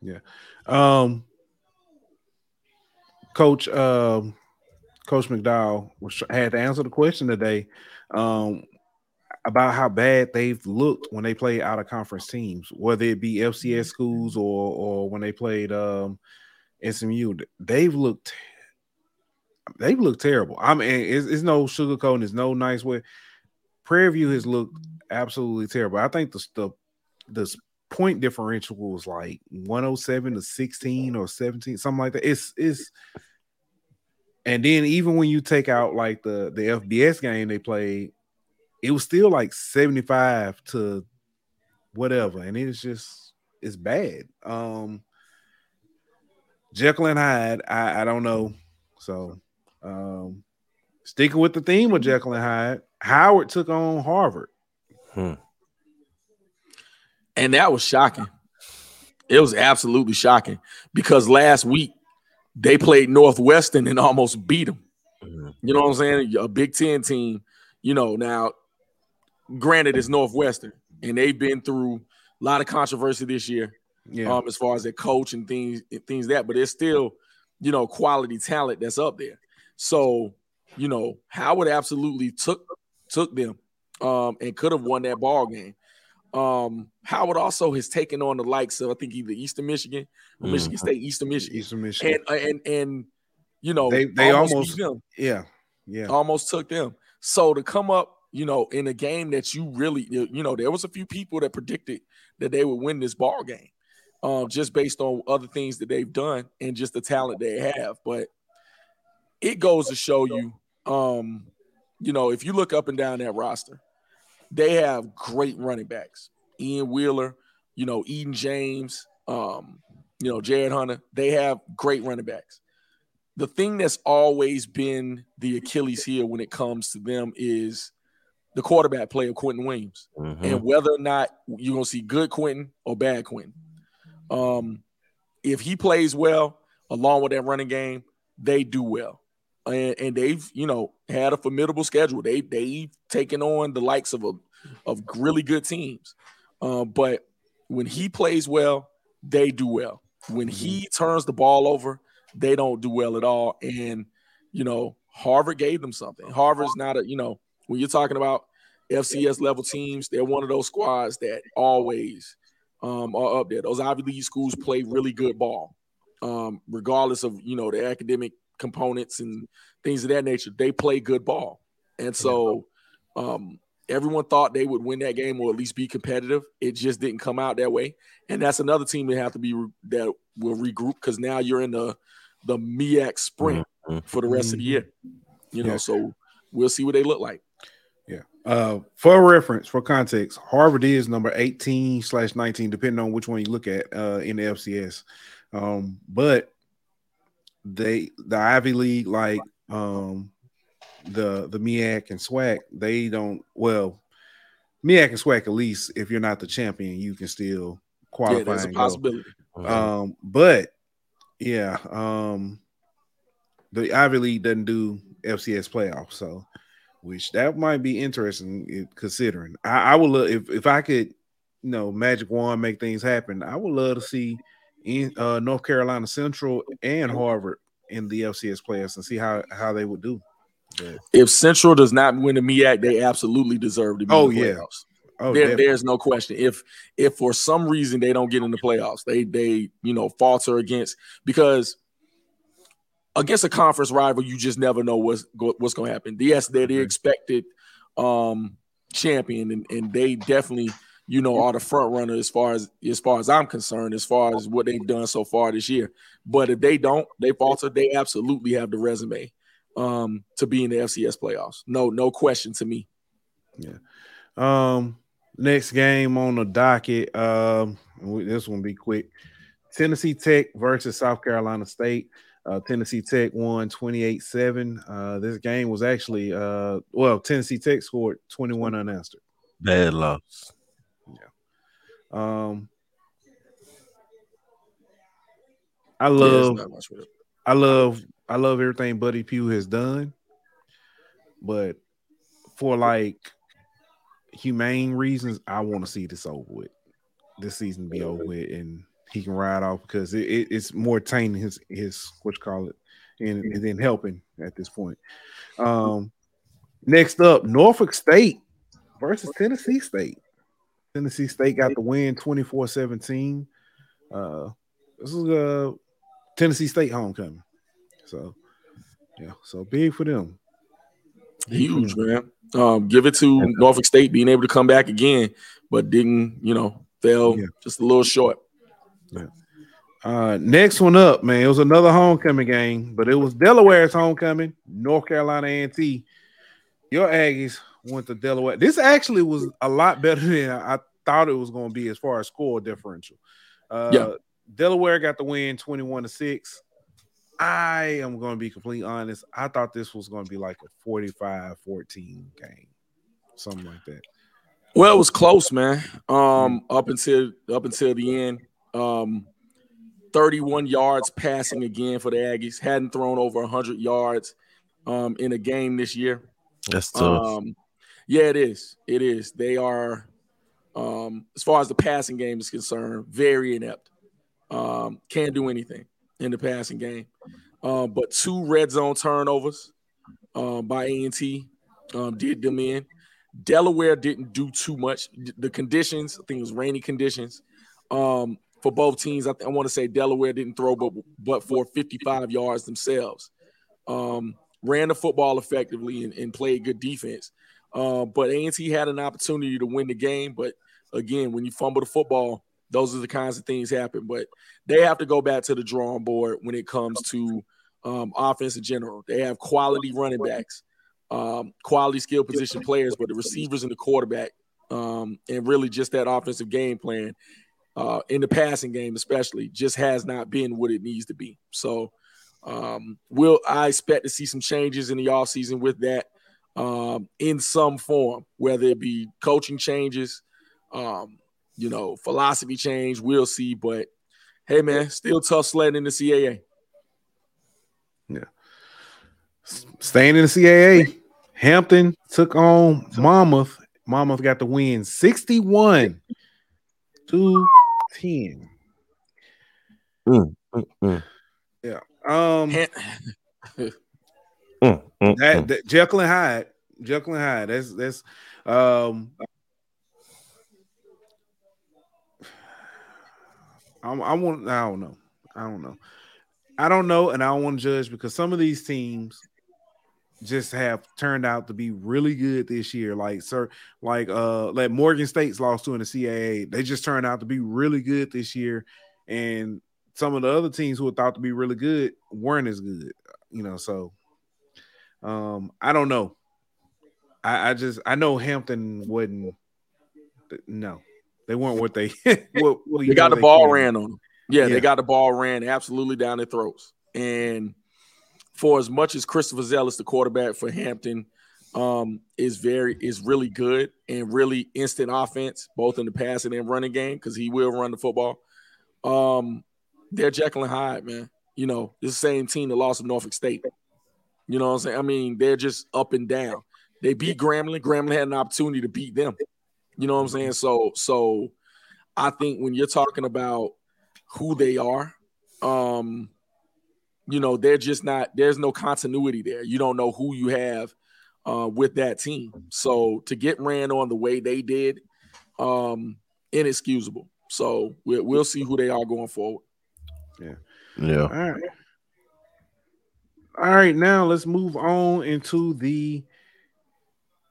Yeah. Um Coach um Coach McDowell was, had to answer the question today um, about how bad they've looked when they play out of conference teams, whether it be FCS schools or or when they played um, SMU. They've looked they've looked terrible. I mean, it's, it's no sugarcoating, it's no nice way. Prairie View has looked absolutely terrible. I think the the the point differential was like 107 to 16 or 17, something like that. It's it's and then even when you take out like the the FBS game they played, it was still like 75 to whatever. And it's just it's bad. Um Jekyll and Hyde, I, I don't know. So um sticking with the theme of Jekyll and Hyde, Howard took on Harvard. Hmm. And that was shocking. It was absolutely shocking because last week they played Northwestern and almost beat them. Mm-hmm. You know what I'm saying? A Big Ten team. You know, now, granted, it's Northwestern, and they've been through a lot of controversy this year. Yeah. Um, as far as their coach and things, things that, but it's still, you know, quality talent that's up there. So, you know, Howard absolutely took took them um, and could have won that ball game. Um, Howard also has taken on the likes of I think either Eastern Michigan or mm. Michigan State, Eastern Michigan, Eastern Michigan, and and and you know they they almost, almost them. yeah yeah almost took them. So to come up, you know, in a game that you really you know there was a few people that predicted that they would win this ball game, um, just based on other things that they've done and just the talent they have. But it goes to show you, um, you know, if you look up and down that roster they have great running backs. Ian Wheeler, you know, Eden James, um, you know, Jarett Hunter. They have great running backs. The thing that's always been the Achilles heel when it comes to them is the quarterback play of Quinton Williams mm-hmm. and whether or not you're going to see good Quinton or bad Quinton. Um, if he plays well along with that running game, they do well and, and they've you know had a formidable schedule. They they've taken on the likes of a of really good teams, uh, but when he plays well, they do well. When he mm-hmm. turns the ball over, they don't do well at all. And you know, Harvard gave them something. Harvard's not a you know when you're talking about FCS level teams, they're one of those squads that always um, are up there. Those Ivy League schools play really good ball, um, regardless of you know the academic components and things of that nature. They play good ball, and so um, everyone thought they would win that game or at least be competitive. It just didn't come out that way, and that's another team that have to be that will regroup because now you're in the the MEAC sprint mm-hmm. for the rest of the year. You know, yeah. so we'll see what they look like. Yeah. Uh, for reference, for context, Harvard is number 18 slash 19, depending on which one you look at uh, in the FCS. Um, but they the Ivy League, like um the the MEAC and SWAC, they don't well MEAC and SWAC at least if you're not the champion, you can still qualify. Yeah, there's a possibility. Um, but yeah, um the Ivy League doesn't do FCS playoffs, so which that might be interesting considering. I, I would love if if I could, you know, magic wand make things happen. I would love to see in uh, North Carolina Central and Harvard in the FCS playoffs and see how how they would do. But, if Central does not win the MEAC, they absolutely deserve to be oh, in the yeah. playoffs. Oh, there, there's no question. If if for some reason they don't get in the playoffs, they they you know falter against because against a conference rival, you just never know what's what's going to happen. Yes, they're the expected um, champion, and, and they definitely you know are the front runner as far as as far as I'm concerned, as far as what they've done so far this year. But if they don't, they falter. They absolutely have the resume um, to be in the FCS playoffs. No, no question to me. Yeah. Um. Next game on the docket. Um. This one be quick. Tennessee Tech versus South Carolina State. Uh, Tennessee Tech won 28 7. uh, 7. This game was actually, uh, well, Tennessee Tech scored 21 unanswered. Bad loss. Um, I love, yeah, I love, I love everything Buddy Pough has done, but for like humane reasons, I want to see this over with. This season be over with, and he can ride off because it, it, it's more tainting his his what you call it and, and then helping at this point. Um, next up, Norfolk State versus Tennessee State. Tennessee State got the win 24-17. Uh, this is a Tennessee State homecoming. So yeah, so big for them. Huge, man. Um, give it to Norfolk State being able to come back again, but didn't, you know, fell yeah. just a little short. Yeah. Uh, next one up, man. It was another homecoming game, but it was Delaware's homecoming. North Carolina A&T. Your Aggies went to Delaware. This actually was a lot better than I thought it was going to be as far as score differential. Uh, yeah. Delaware got the win 21 to 6. I am going to be completely honest. I thought this was going to be like a 45 14 game, something like that. Well, it was close, man. Um, up until up until the end. Um, 31 yards passing again for the Aggies. Hadn't thrown over 100 yards um, in a game this year. That's tough. Um, yeah, it is. It is. They are, um, as far as the passing game is concerned, very inept. Um, can't do anything in the passing game. Um, but two red zone turnovers um, by A&T um, did them in. Delaware didn't do too much. The conditions, I think it was rainy conditions. Um, for both teams. I, th- I want to say Delaware didn't throw, but but for 55 yards themselves. Um, ran the football effectively and, and played good defense. Uh, but A&T had an opportunity to win the game. But again, when you fumble the football, those are the kinds of things happen. But they have to go back to the drawing board when it comes to um, offense in general. They have quality running backs, um, quality skill position players, but the receivers and the quarterback, um, and really just that offensive game plan uh, in the passing game, especially, just has not been what it needs to be. So, um, will I expect to see some changes in the offseason with that um, in some form, whether it be coaching changes, um, you know, philosophy change, we'll see. But hey, man, still tough sledding in the CAA. Yeah. Staying in the CAA, Hampton took on Monmouth. Monmouth got the win 61 to 10. Mm, mm, mm. Yeah. Um that, that Jekyll and Hyde. Jekyll and Hyde. That's that's um I, I want I don't know. I don't know. I don't know, and I don't want to judge because some of these teams just have turned out to be really good this year. Like sir, like uh like Morgan State's lost to in the CAA. They just turned out to be really good this year. And some of the other teams who were thought to be really good weren't as good, you know. So um I don't know. I, I just I know Hampton wouldn't no, they weren't what they what, what they got the ball ran on them. Yeah, yeah, they got the ball ran absolutely down their throats. And for as much as Christopher Zellous, the quarterback for Hampton, um, is very is really good and really instant offense, both in the passing and running game, because he will run the football. Um, they're Jekyll and Hyde, man. You know, it's the same team that lost to Norfolk State. You know what I'm saying? I mean, they're just up and down. They beat Grambling. Grambling had an opportunity to beat them. You know what I'm saying? So, so I think when you're talking about who they are, um, you know, they're just not, there's no continuity there. You don't know who you have uh, with that team. So to get ran on the way they did, um, inexcusable. So we'll, we'll see who they are going forward. Yeah. Yeah. All right. All right, now let's move on into the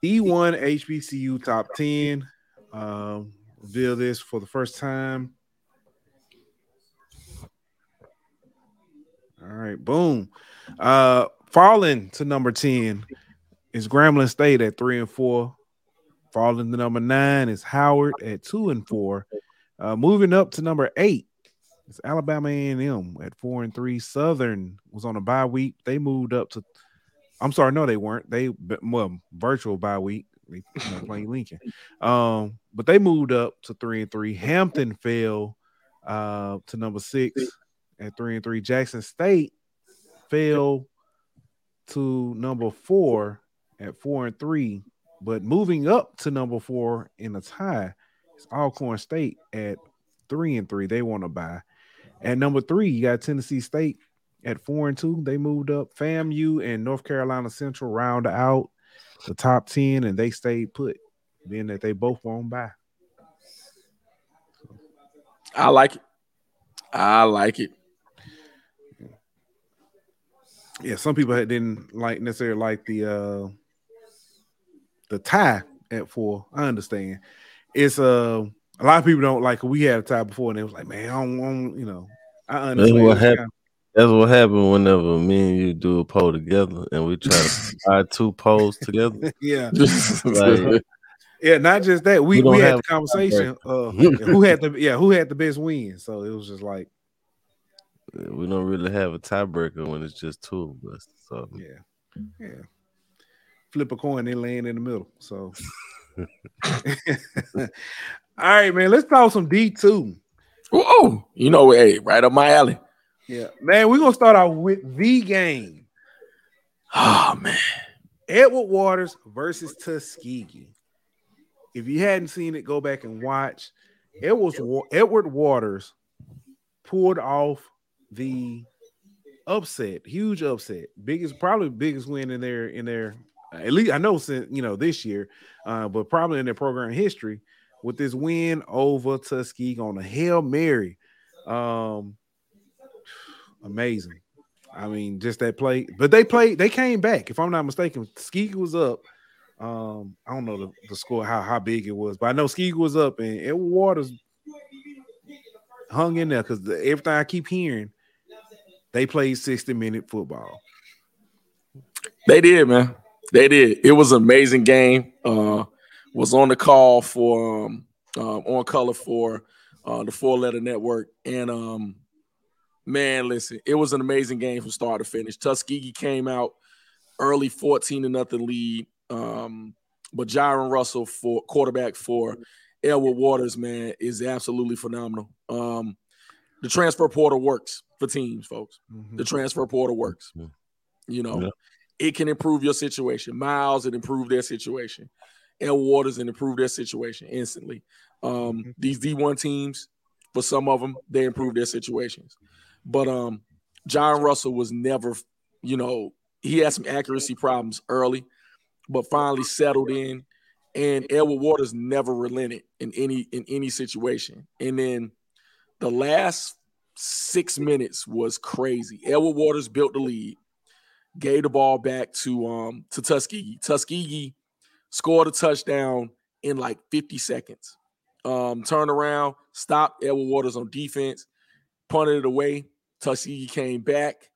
D1 HBCU top 10. Um, reveal this for the first time. All right, boom. Uh, falling to number 10 is Grambling State at three and four. Falling to number nine is Howard at two and four. Uh, moving up to number eight it's Alabama A&M at four and three. Southern was on a bye week. They moved up to. I'm sorry, no, they weren't. They well virtual bye week. They playing Lincoln, um, but they moved up to three and three. Hampton fell uh, to number six at three and three. Jackson State fell to number four at four and three, but moving up to number four in a tie is Alcorn State at three and three. They want to buy. At number three, you got Tennessee State at four and two. They moved up. FAMU and North Carolina Central round out the top 10 and they stayed put, being that they both won't buy. I like it. I like it. Yeah, some people didn't like necessarily like the uh the tie at four. I understand. It's uh a lot of people don't like we had a tie before and it was like, man, I don't want, you know, I understand. That's what happened. That's what happened whenever me and you do a poll together and we try to add two polls together. yeah. like, yeah, not just that. We, we, we had the conversation. Uh, who had the yeah, who had the best win? So it was just like we don't really have a tiebreaker when it's just two of us. So yeah, yeah. Flip a coin, they land in the middle. So All right, man. Let's talk some D two. Oh, you know, hey, right up my alley. Yeah, man. We're gonna start out with the game. Oh man, Edward Waters versus Tuskegee. If you hadn't seen it, go back and watch. It was Edward Waters pulled off the upset, huge upset, biggest, probably biggest win in their in their at least I know since you know this year, uh, but probably in their program history with this win over Tuskegee on a Hail Mary. Um, amazing. I mean, just that play, but they played, they came back. If I'm not mistaken, Tuskegee was up. Um, I don't know the, the score, how, how big it was, but I know Tuskegee was up and Edward Waters hung in there because the, everything I keep hearing, they played 60 minute football. They did, man. They did. It was an amazing game. Uh, was on the call for um, uh, on color for uh, the four letter network. And um, man, listen, it was an amazing game from start to finish. Tuskegee came out early 14 to nothing lead. Um, but Jaron Russell for quarterback for Edward Waters, man, is absolutely phenomenal. Um, the transfer portal works for teams, folks. Mm-hmm. The transfer portal works. Mm-hmm. You know, yeah. it can improve your situation. Miles, it improved their situation. L Waters and improve their situation instantly. Um, mm-hmm. These D1 teams, for some of them, they improve their situations. But um, Jaron Russell was never, you know, he had some accuracy problems early, but finally settled in. And Edward Waters never relented in any in any situation. And then the last six minutes was crazy. Edward Waters built the lead, gave the ball back to um to Tuskegee. Tuskegee scored a touchdown in like 50 seconds. Um, turned around, stopped Edward Waters on defense, punted it away. Tuskegee came back,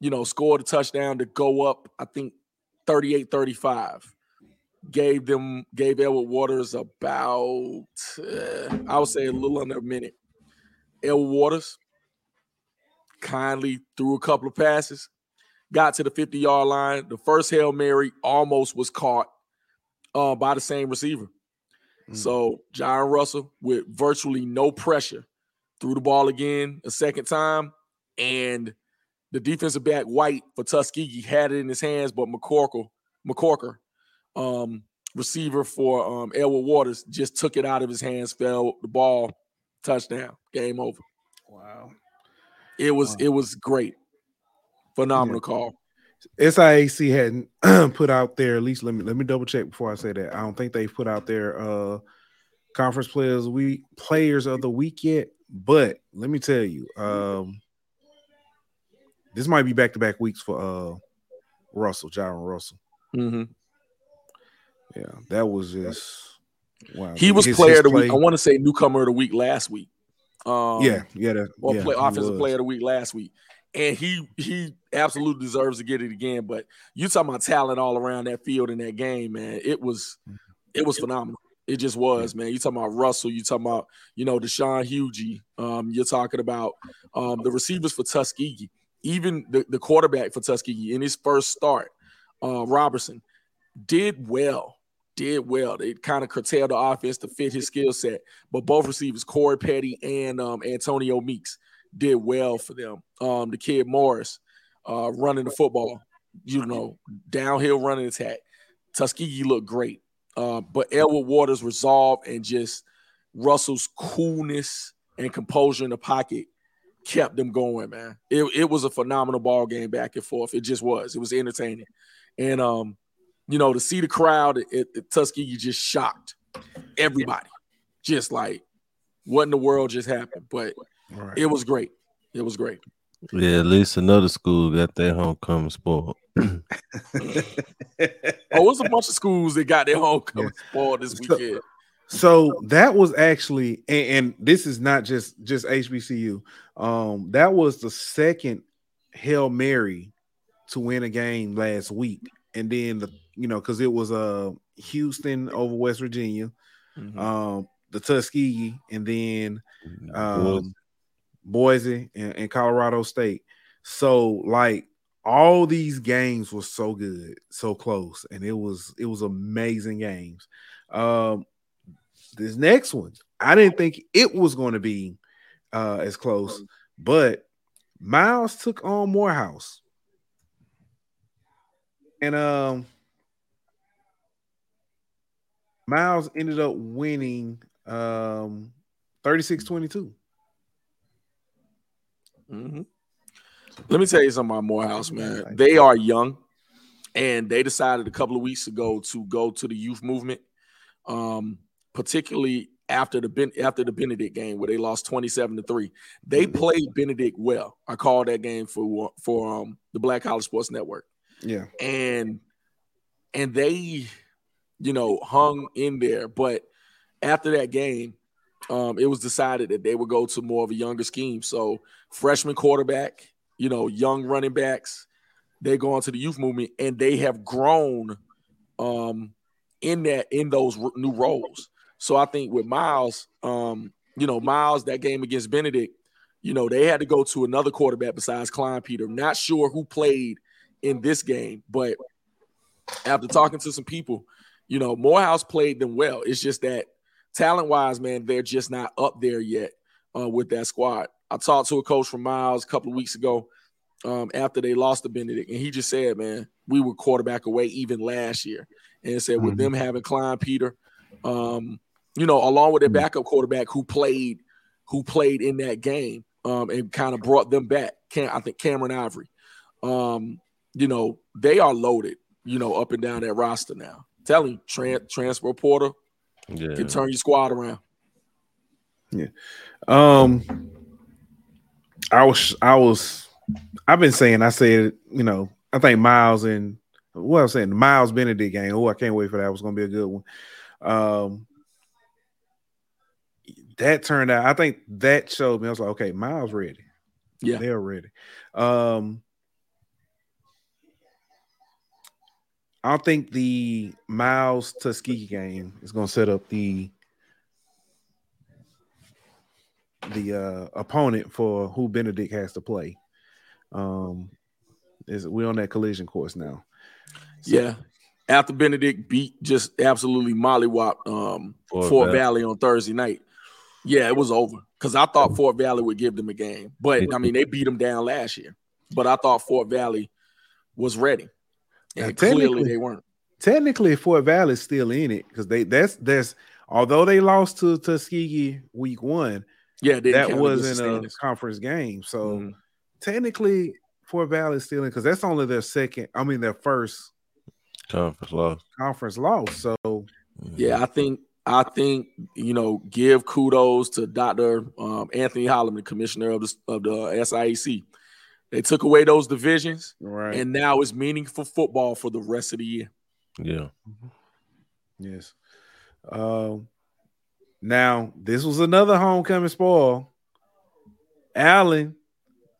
you know, scored a touchdown to go up, I think 38 35. Gave them, gave Edward Waters about, uh, I would say a little under a minute. Edward Waters kindly threw a couple of passes, got to the 50 yard line. The first Hail Mary almost was caught uh, by the same receiver. Mm. So Jaron Russell with virtually no pressure threw the ball again a second time, and the defensive back White for Tuskegee had it in his hands, but McCorkle, McCorker, um, receiver for um, Edward Waters, just took it out of his hands, fell the ball, touchdown, game over. Wow, it was wow. it was great, phenomenal yeah. call. SIAC hadn't put out there. At least let me let me double check before I say that. I don't think they've put out their uh conference players week players of the week yet. But let me tell you, um, this might be back to back weeks for uh Russell, Jaron Russell. Mm-hmm. Yeah, that was just wow. He was His- player his of the week. I want to say newcomer of the week last week. Um, yeah, yeah, that, or yeah, play, offensive was. player of the week last week. And he he absolutely deserves to get it again. But you talking about talent all around that field in that game, man. It was it was phenomenal. It just was, man. You talking about Russell, you talking about, you know, Deshaun Hughes. Um, you're talking about um the receivers for Tuskegee, even the, the quarterback for Tuskegee in his first start, uh Robertson, did well. Did well. They kind of curtailed the offense to fit his skill set. But both receivers, Corey Petty and um, Antonio Meeks, did well for them. Um, the kid Morris uh, running the football, you know, downhill running attack. Tuskegee looked great. Uh, but Edward Waters' resolve and just Russell's coolness and composure in the pocket kept them going, man. It, it was a phenomenal ball game back and forth. It just was. It was entertaining. And um, you know, to see the crowd at, at Tuskegee just shocked everybody. Just like, what in the world just happened? But All right. it was great. It was great. Yeah, at least another school got their homecoming spoiled. Oh, it was a bunch of schools that got their homecoming spoiled this weekend. So that was actually, and, and this is not just just HBCU. Um, that was the second Hail Mary to win a game last week, and then the you know because it was uh Houston over West Virginia, Mhm. um, the Tuskegee, and then um, Boise and, and Colorado State. So like all these games were so good, so close, and it was it was amazing games. Um, this next one, I didn't think it was going to be uh, as close, but Miles took on Morehouse, and um, Miles ended up winning um 36-22. Mhm. Let me tell you something about Morehouse, man. They are young, and they decided a couple of weeks ago to go to the youth movement, um, particularly after the ben- after the Benedict game where they lost twenty seven to three. They played Benedict well. I called that game for for um, the Black College Sports Network, Yeah. and and they, you know, hung in there. But after that game, um, it was decided that they would go to more of a younger scheme. So freshman quarterback, you know, young running backs, they go on to the youth movement and they have grown um, in that in those new roles. So I think with Miles, um, you know, Miles that game against Benedict, you know, they had to go to another quarterback besides Klein Peter. Not sure who played in this game, but after talking to some people, you know, Morehouse played them well. It's just that talent wise, man, they're just not up there yet uh, with that squad. I talked to a coach from Miles a couple of weeks ago um, after they lost to Benedict, and he just said, man, we were quarterback away even last year. And said, with Mhm. them having Klein Peter, um, you know, along with their backup quarterback who played, who played in that game um, and kind of brought them back. Cam, I think Cameron Ivory. Um, you know, they are loaded, you know, up and down that roster now. Tell him, tran- transfer portal yeah. can turn your squad around. Yeah. Um, I was, I was, I've been saying, I said, you know, I think Miles and what I was saying, the Miles Benedict game. Oh, I can't wait for that. It was going to be a good one. Um, that turned out. I think that showed me. I was like, okay, Miles ready. Yeah. they're ready. Um, I don't think the Miles Tuskegee game is going to set up the the uh, opponent for who Benedict has to play. Um, is we're on that collision course now. So- Yeah. After Benedict beat just absolutely mollywop um, Fort Fort, Valley. Valley. on Thursday night. Yeah, it was over because I thought Fort Valley would give them a game, but I mean they beat them down last year. But I thought Fort Valley was ready, Yeah, and clearly technically- they weren't. Technically, Fort Valley's still in it because they that's that's although they lost to Tuskegee week one, Yeah, they that wasn't a conference game. So Mhm. technically, Fort Valley's still in because that's only their second. I mean, their first Conference loss. conference loss. So Yeah, I think I think you know give kudos to Dr. Um, Anthony Holloman, the commissioner of the of the SIAC. They took away those divisions, Right. and now it's meaningful football for the rest of the year. Yeah. yes. Um. Now this was another homecoming spoil. Allen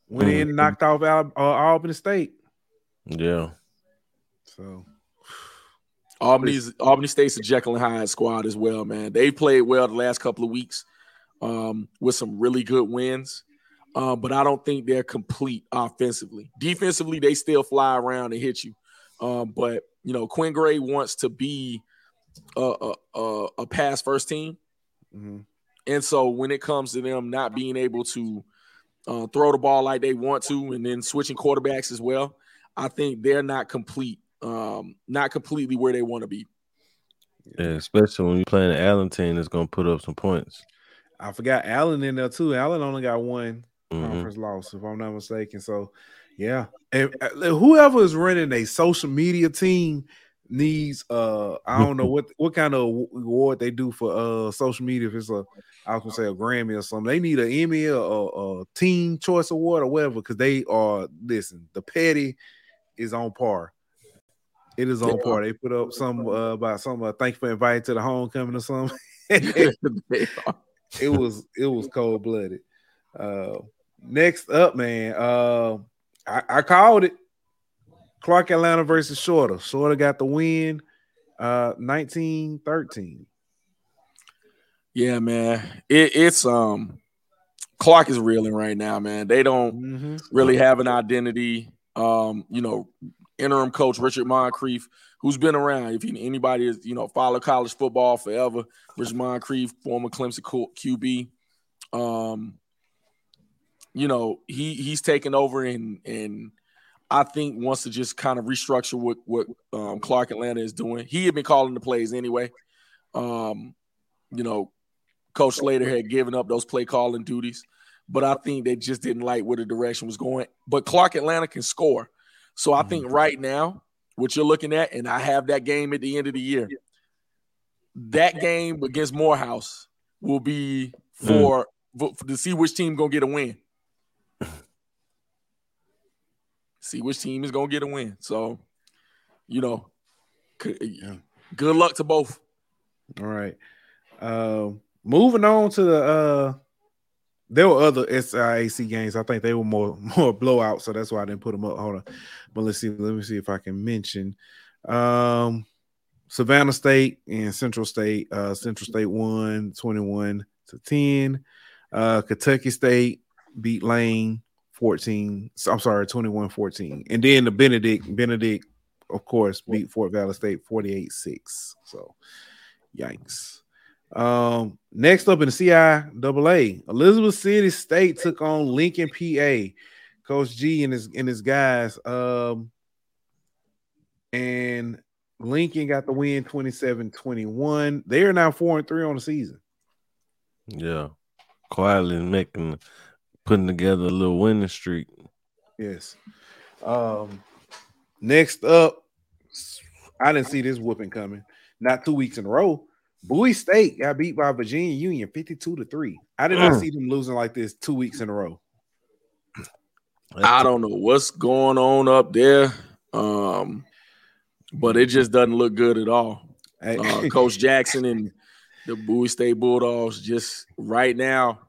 went in and knocked off Al- uh, Albany State. Yeah. So Albany's Albany State's a Jekyll and Hyde squad as well, man. They played well the last couple of weeks um, with some really good wins, uh, but I don't think they're complete offensively. Defensively, they still fly around and hit you, um, but you know Quinn Gray wants to be a, a, a, a pass first team, mhm. and so when it comes to them not being able to uh, throw the ball like they want to, and then switching quarterbacks as well, I think they're not complete, um, not completely where they want to be. Yeah, especially when you're playing an Allen team that's gonna put up some points. I forgot Allen in there too. Allen only got one Mhm. conference loss, if I'm not mistaken. So, yeah, and uh, whoever is running a social media team needs uh I don't know what what kind of award they do for uh social media. If it's a I was gonna say a Grammy or something, they need an Emmy or a, a Teen Choice Award or whatever because they are listen. The petty is on par. It is on Yeah. par. They put up some uh, about some uh, thank you for inviting to the homecoming or something. It was it was cold blooded. Uh, next up, man, uh, I, I called it. Clark Atlanta versus Shorter. Shorter got the win. Uh, 1913. yeah, man. It, it's um Clark is reeling right now, man. They don't Mm-hmm. really have an identity. Um, you know, interim coach Richard Moncrief, who's been around. If anybody is, you know, follow college football forever, Richard Moncrief, former Clemson QB. Um, you know, he he's taken over and and I think wants to just kind of restructure what what um, Clark Atlanta is doing. He had been calling the plays anyway. Um, you know, Coach Slater had given up those play calling duties, but I think they just didn't like where the direction was going. But Clark Atlanta can score, so I think right now what you're looking at, and I have that game at the end of the year. That game against Morehouse will be for, for to see which team gonna get a win. see which team is gonna get a win. So, you know, c- good luck to both. All right. Um, moving on to the uh there were other SIAC games. I think they were more more blowouts, so that's why I didn't put them up. Hold on. But let's see. Let me see if I can mention um Savannah State and Central State. Uh Central State won 21 to 10. Uh Kentucky State beat Lane 14. I'm sorry, 21 14. And then the Benedict, Benedict, of course, beat Fort Valley State 48 6. So Yikes. Um, next up in the CIAA, Elizabeth City State took on Lincoln, PA. Coach G and his and his guys. Um, and Lincoln got the win 27-21. They are now four and three on the season. Yeah. Quietly making putting together a little winning streak. Yes. Um, next up, I didn't see this whooping coming. Not two weeks in a row. Bowie State got beat by Virginia Union 52 to 3. I did not Mm. see them losing like this two weeks in a row. I don't know what's going on up there, um, but it just doesn't look good at all. Hey, Uh, Coach Jackson and the Bowie State Bulldogs just right now.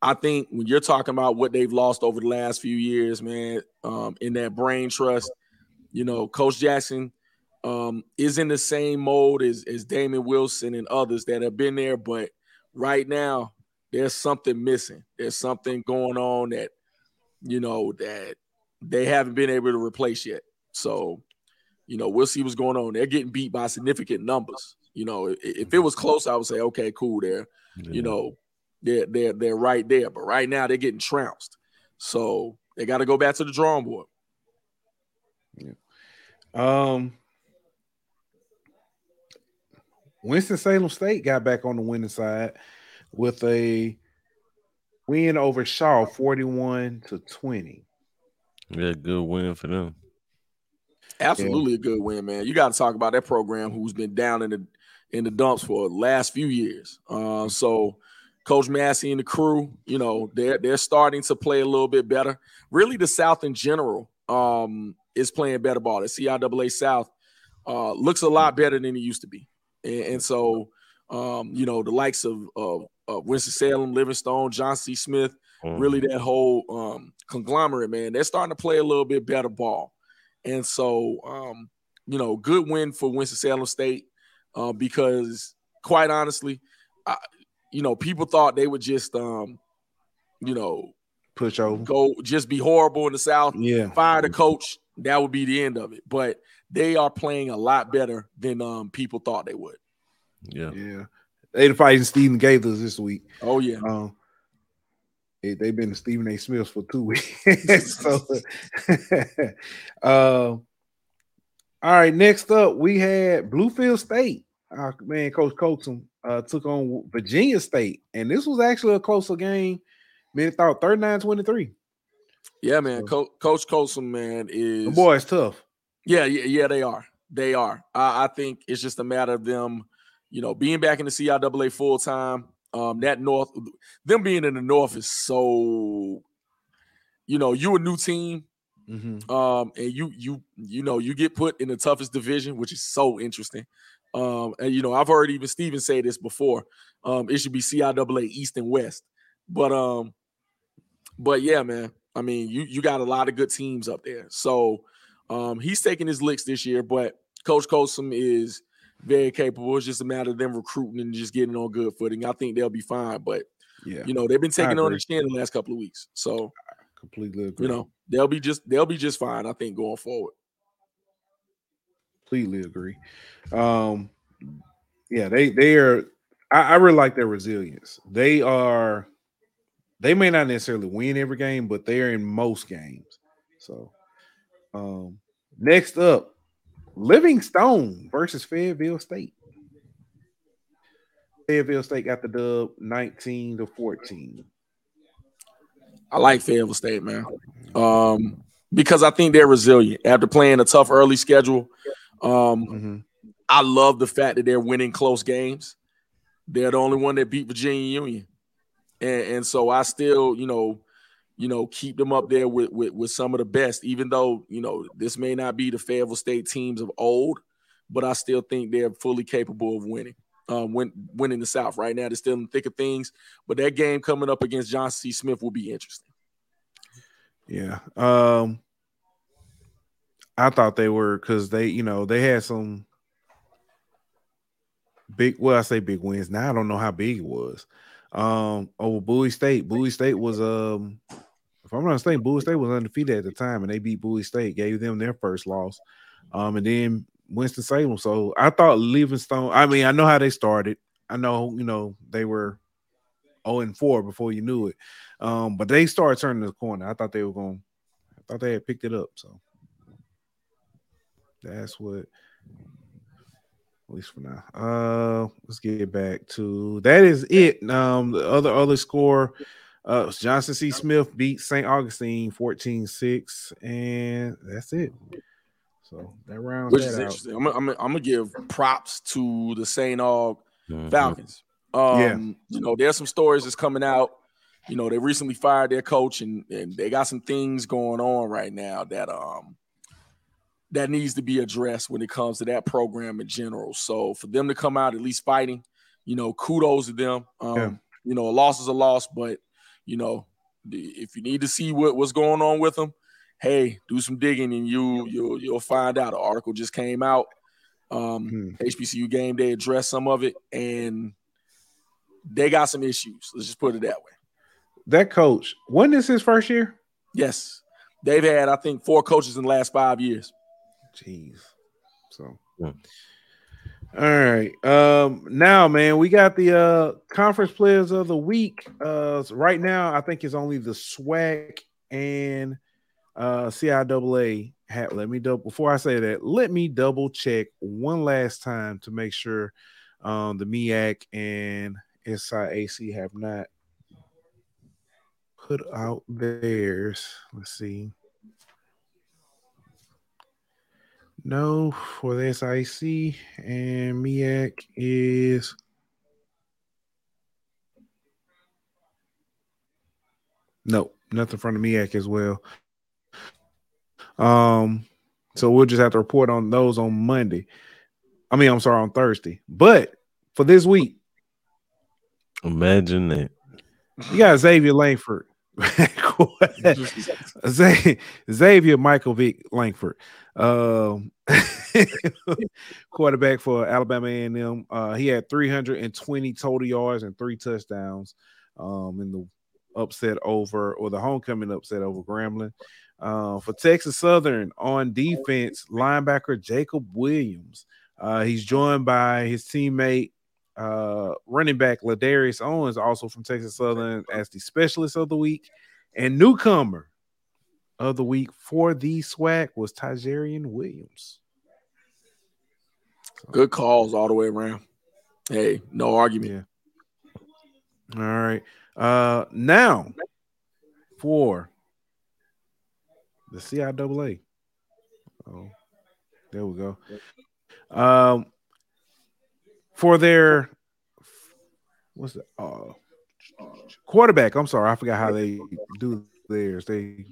I think when you're talking about what they've lost over the last few years, man, um, in that brain trust, you know, Coach Jackson um, is in the same mode as, as Damon Wilson and others that have been there, but right now there's something missing. There's something going on that you know that they haven't been able to replace yet. So, you know, we'll see what's going on. They're getting beat by significant numbers. You know, i- if it was close, I would say, okay, cool. They're, you know, they're they're they're right there. But right now, they're getting trounced. So they got to go back to the drawing board. Yeah. um Winston-Salem State got back on the winning side with a win over Shaw 41 to 20. Yeah, good win for them. Absolutely a good win, man. You got to talk about that program who's been down in the in the dumps for the last few years. Uh, so Coach Massey and the crew, you know, they're they're starting to play a little bit better. Really, the South in general um, is playing better ball. The CIAA South uh, looks a lot better than it used to be, and, and so um, you know the likes of, of, of Winston Salem, Livingstone, Johnson C. Smith, mm-hmm. really that whole um, conglomerate, man, they're starting to play a little bit better ball, and so um, you know, good win for Winston Salem State uh, because quite honestly, I, you know, people thought they would just, um, you know, push over, go just be horrible in the South. Yeah, fire the coach. That would be the end of it. But they are playing a lot better than um, people thought they would. Yeah, yeah. They're fighting Stephen Gaithers this week. Oh yeah. Um, they, have been Stephen A. Smiths for two weeks. so, uh, all right. Next up, we had Bluefield State. Our man, Coach Colson uh, took on Virginia State, and this was actually a closer game. Man, thought 39-23. Yeah, man. Co- Coach Colson, man, is the boy is tough. Yeah, yeah, yeah, they are. They are. I, I think it's just a matter of them, you know, being back in the CIAA full time. Um, that North, them being in the North is so, you know, you a new team, mm-hmm. um, and you you you know you get put in the toughest division, which is so interesting. Um, and you know, I've heard even Steven say this before. Um, it should be CIAA East and West, but um, but yeah, man. I mean, you you got a lot of good teams up there. So um, he's taking his licks this year, but Coach Colson is very capable. It's just a matter of them recruiting and just getting on good footing. I think they'll be fine. But yeah, you know, they've been taking on the chin the last couple of weeks. So I completely agree. You know, they'll be just they'll be just fine, I think, going forward. Completely agree. Um, yeah, they they are. I, I really like their resilience. They are. They may not necessarily win every game, but they're in most games. So, um, next up, Livingstone versus Fayetteville State. Fayetteville State got the dub 19 to 14. I like Fayetteville State, man. Um, because I think they're resilient after playing a tough early schedule. Um, mm-hmm. I love the fact that they're winning close games. They're the only one that beat Virginia Union, and, and so I still, you know, you know, keep them up there with, with with some of the best. Even though you know this may not be the Fayetteville State teams of old, but I still think they're fully capable of winning. Um, win, winning the South right now. They're still in the thick of things, but that game coming up against Johnson C. Smith will be interesting. Yeah. Um, I thought they were because they, you know, they had some big. Well, I say big wins. Now I don't know how big it was. Um, over Bowie State. Bowie State was um, if I'm not mistaken, Bowie State was undefeated at the time, and they beat Bowie State, gave them their first loss. Um, and then Winston Salem. So I thought Livingstone. I mean, I know how they started. I know, you know, they were 0 and 4 before you knew it. Um, but they started turning the corner. I thought they were going. I thought they had picked it up. So that's what at least for now. Uh, let's get back to that. Is it? Um, the other other score. Uh, Johnson C. Smith beat St. Augustine 14-6, and that's it. So that rounds Which that is out. interesting. I'm, I'm, I'm, gonna give props to the St. Aug mm-hmm. Falcons. Um, yeah. you know, there's some stories that's coming out. You know, they recently fired their coach, and, and they got some things going on right now that um that needs to be addressed when it comes to that program in general. So for them to come out at least fighting, you know, kudos to them. Um, yeah. You know, a loss is a loss, but you know, if you need to see what, what's going on with them, hey, do some digging and you you'll you'll find out. An article just came out. Um, hmm. HBCU game day addressed some of it, and they got some issues. Let's just put it that way. That coach, when is his first year? Yes, they've had I think four coaches in the last five years. Jeez. So. Yeah. All right. Um, now, man, we got the uh conference players of the week. Uh right now, I think it's only the SWAC and uh CIAA hat. Let me double before I say that, let me double check one last time to make sure um the MEAC and SIAC have not put out theirs. Let's see. No, for the SIAC and MEAC is Nope, nothing from the MEAC as well. Um, so we'll just have to report on those on Monday. I mean, I'm sorry, on Thursday. But for this week, Imagine that. you got Xavier Lankford. Xavier Michael Vick Lankford, um, quarterback for Alabama A&M. Uh, he had 320 total yards and three touchdowns um, in the upset over or the homecoming upset over Grambling. Uh, for Texas Southern on defense, linebacker Jacob Williams. Uh, he's joined by his teammate, uh, running back Ladarius Owens, also from Texas Southern, as the specialist of the week. And newcomer of the week for the SWAC was Tajarian Williams. Good calls all the way around. Hey, no argument. Yeah. All right. Uh now for the CIAA. Oh, there we go. Um for their what's the uh quarterback. I'm sorry, I forgot how they do theirs. They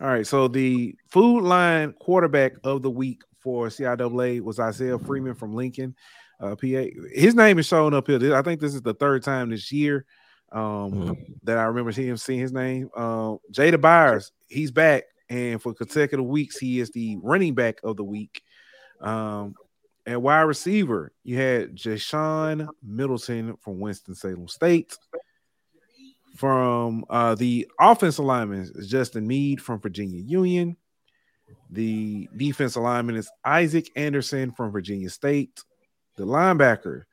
all right. So the Food Lion quarterback of the week for CIAA was Isaiah Freeman from Lincoln, uh, PA. His name is showing up here. I think this is the third time this year um, Mhm. that I remember seeing him seeing his name. Uh, Jada Byers, he's back, and for consecutive weeks, he is the running back of the week. Um, and wide receiver, you had Jashawn Middleton from Winston-Salem State. From uh, the offensive lineman is Justin Mead from Virginia Union. The defense lineman is Isaac Anderson from Virginia State. The linebacker,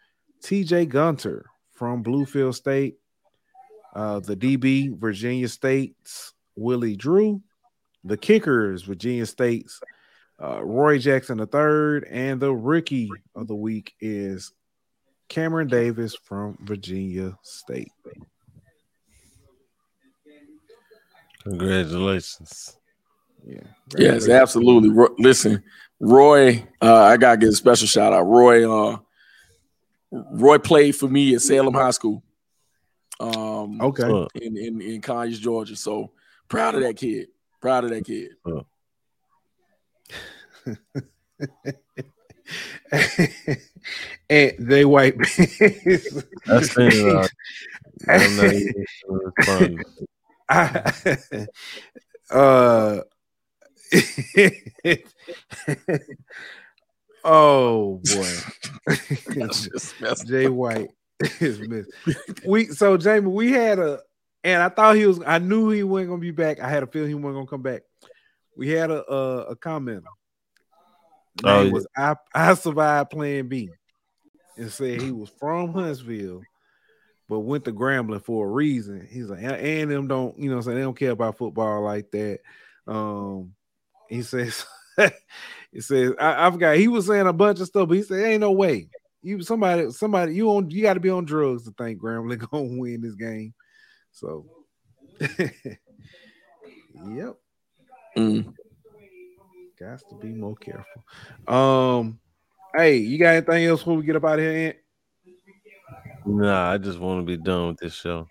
TJ Gunter from Bluefield State. Uh, the DB, Virginia State's Willie Drew. The kickers, Virginia State's uh, Roy Jackson III. And the rookie of the week is Cameron Davis from Virginia State. Congratulations. Yeah. Yes, absolutely. Ro- Listen, Roy, uh, I gotta give a special shout out. Roy, uh, Roy played for me at Salem High School. Um, Okay. In in in Conyers, Georgia. So proud of that kid. Proud of that kid. and they white. I seen it. Uh, I'm not even sure it's funny. I, uh, oh boy, That's just Jay White is missed. We so Jamie, we had a, and I thought he was. I knew he wasn't gonna be back. I had a feeling he wasn't gonna come back. We had a a, a comment. Oh, yeah. was I I survived Plan B, and said he was from Huntsville, but went to Grambling for a reason. He's like, and them don't, you know, saying they don't care about football like that. Um, he says, he says, I, I forgot. He was saying a bunch of stuff, but he said, ain't no way. You somebody, somebody, you on, you got to be on drugs to think Grambling gonna win this game. So, yep, Mm. got to be more careful. Um, hey, you got anything else before we get up out of here? Ant? Nah, I just want to be done with this show.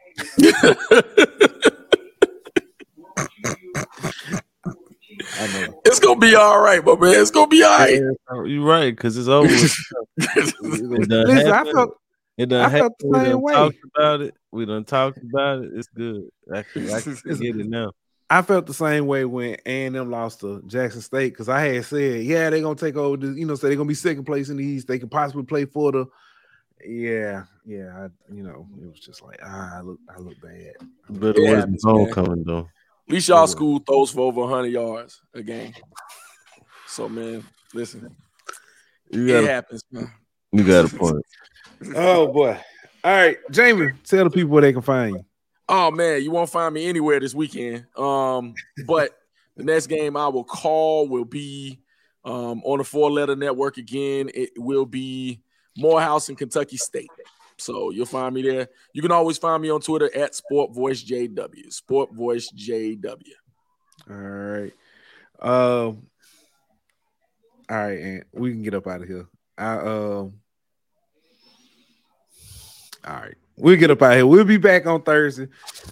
It's gonna be all right, but man, it's gonna be all right. You're right, because it's over. with. It done Listen, I felt It done I felt happened. the We same done way. talked about it. We done talked about it. It's good. I can, I can get it now. I felt the same way when A and M lost to Jackson State because I had said, yeah, they're gonna take over. The, you know, so they're gonna be second place in the East. They could possibly play for the. Yeah, yeah. I, you know, it was just like ah, I look, I look bad. But It it wasn't happens, man. homecoming though. At least y'all school throws for over 100 yards a game. So man, listen, You it got, a, happens, man. you got a point. Oh boy! All right, Jamie, tell the people where they can find you. Oh man, you won't find me anywhere this weekend. Um, but the next game I will call will be um, on the four letter network again. It will be Morehouse and Kentucky State. So you'll find me there. You can always find me on Twitter at Sport Voice JW. Sport Voice JW. All right. Um. All right, and we can get up out of here. I um. All right, we'll get up out of here. We'll be back on Thursday.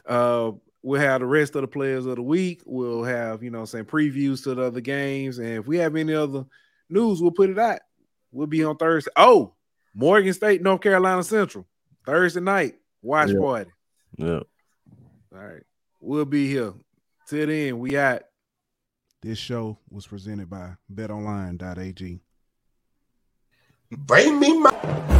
Uh, we'll have the rest of the players of the week. We'll have, you know, saying previews to the other games. And if we have any other news, we'll put it out. We'll be on Thursday. Oh, Morgan State, North Carolina Central, Thursday night, watch Yeah. party. Yeah. All right. We'll be here. Till then, we out. This show was presented by betonline.ag. Bring me my.